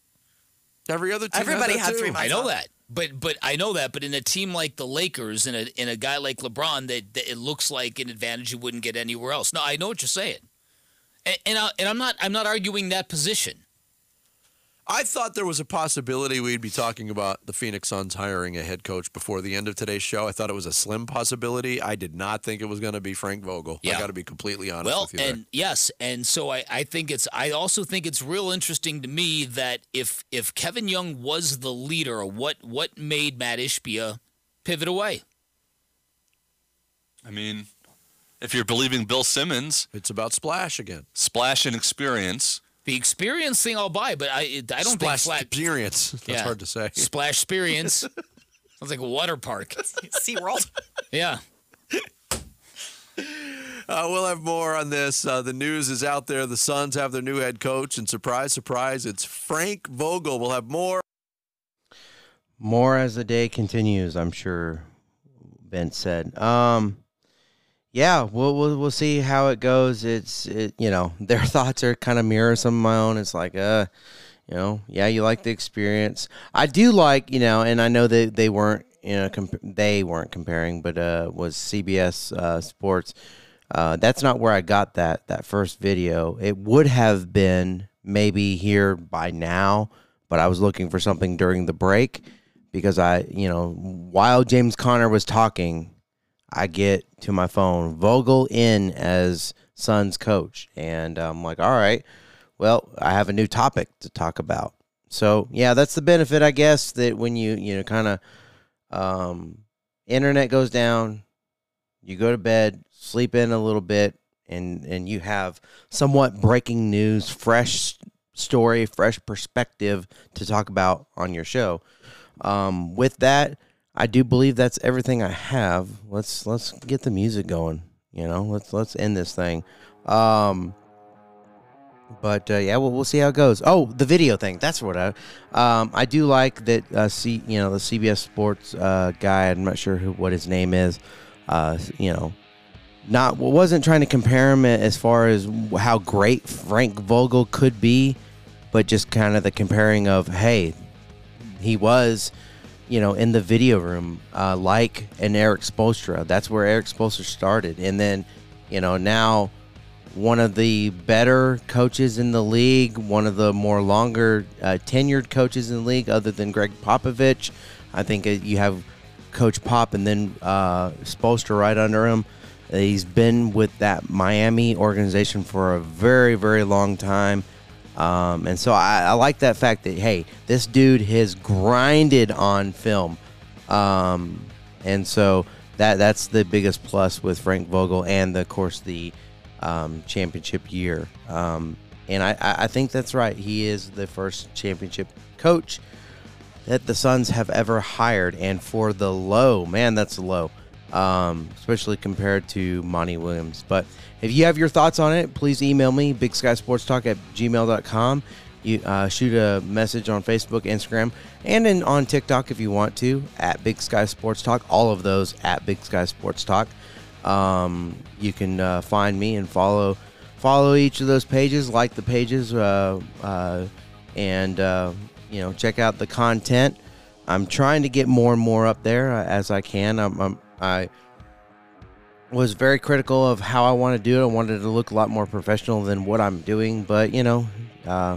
S32: Every other team.
S34: Everybody
S32: had, that
S34: had
S32: too.
S34: three months.
S33: I know
S34: off.
S33: that. But but I know that. But in a team like the Lakers and a in a guy like LeBron, that, that it looks like an advantage you wouldn't get anywhere else. No, I know what you're saying, and and, I, and I'm not I'm not arguing that position.
S32: I thought there was a possibility we'd be talking about the Phoenix Suns hiring a head coach before the end of today's show. I thought it was a slim possibility. I did not think it was going to be Frank Vogel. I got to be completely honest
S33: Well,
S32: with you. there.
S33: and yes, and so I, I think it's I also think it's real interesting to me that if if Kevin Young was the leader, what what made Matt Ishbia pivot away?
S31: I mean, if you're believing Bill Simmons,
S32: it's about splash again.
S31: Splash and experience.
S33: The experience thing I'll buy, but I I don't
S32: Splash
S33: think flat
S32: experience. That's
S33: Yeah.
S32: hard to say.
S33: splash experience sounds like a water park.
S34: SeaWorld.
S33: Yeah.
S32: Uh, Uh, we'll have more on this. Uh, the news is out there. The Suns have their new head coach, and surprise, surprise, it's Frank Vogel. We'll have more.
S7: More as the day continues, I'm sure. Ben said. Um, yeah, we'll, we'll we'll see how it goes. It's it, you know their thoughts are kind of mirror some of my own. It's like uh, you know, yeah, you like the experience. I do like you know, and I know that they weren't you know comp- they weren't comparing, but uh, was CBS uh, Sports. Uh, that's not where I got that that first video. It would have been maybe here by now, but I was looking for something during the break because I, you know, while James Conner was talking, I get to my phone Vogel in as Suns coach, and I'm like, all right, well, I have a new topic to talk about. So yeah, that's the benefit, I guess, that when you you know kind of um, internet goes down, you go to bed, sleep in a little bit, and and you have somewhat breaking news, fresh story, fresh perspective to talk about on your show. Um, with that, I do believe that's everything I have. Let's let's get the music going. You know, let's let's end this thing. Um, but uh, yeah, we'll, we'll see how it goes. Oh, the video thing. That's what I. Um, I do like that. Uh, see, you know, the CBS Sports uh, guy. I'm not sure who, what his name is. Uh, you know, not wasn't trying to compare him as far as how great Frank Vogel could be, but just kind of the comparing of hey, he was, you know, in the video room uh, like an Erik Spoelstra. That's where Erik Spoelstra started, and then, you know, now one of the better coaches in the league, one of the more longer uh, tenured coaches in the league, other than Gregg Popovich. I think uh, you have Coach Pop and then uh, Spoelstra right under him. He's been with that Miami organization for a very, very long time. Um, and so I, I, like that fact that, hey, this dude has grinded on film. Um, and so that that's the biggest plus with Frank Vogel and, the, of course, the um, championship year. Um, and I, I think that's right. He is the first championship coach that the Suns have ever hired. And for the low, man, that's low, um, especially compared to Monty Williams. But if you have your thoughts on it, please email me, Big Sky Sports Talk at gmail.com. You uh, shoot a message on Facebook, Instagram, and in, on TikTok if you want to at Big Sky Sports Talk. All of those at Big Sky Sports Talk. Um, you can uh, find me and follow follow each of those pages, like the pages, uh, uh, and uh, you know check out the content. I'm trying to get more and more up there uh, as I can. I'm, I'm, i was very critical of how I want to do it. I wanted it to look a lot more professional than what I'm doing, but you know, uh,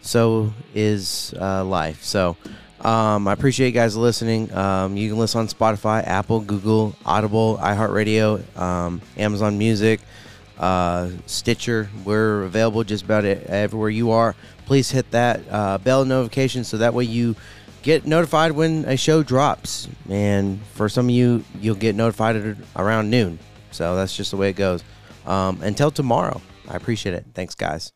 S7: so is life. So. Um, I appreciate you guys listening. Um, you can listen on Spotify, Apple, Google, Audible, iHeartRadio, um, Amazon Music, uh, Stitcher. We're available just about everywhere you are. Please hit that uh, bell notification so that way you get notified when a show drops. And for some of you, you'll get notified around noon. So that's just the way it goes. Um, until tomorrow, I appreciate it. Thanks, guys.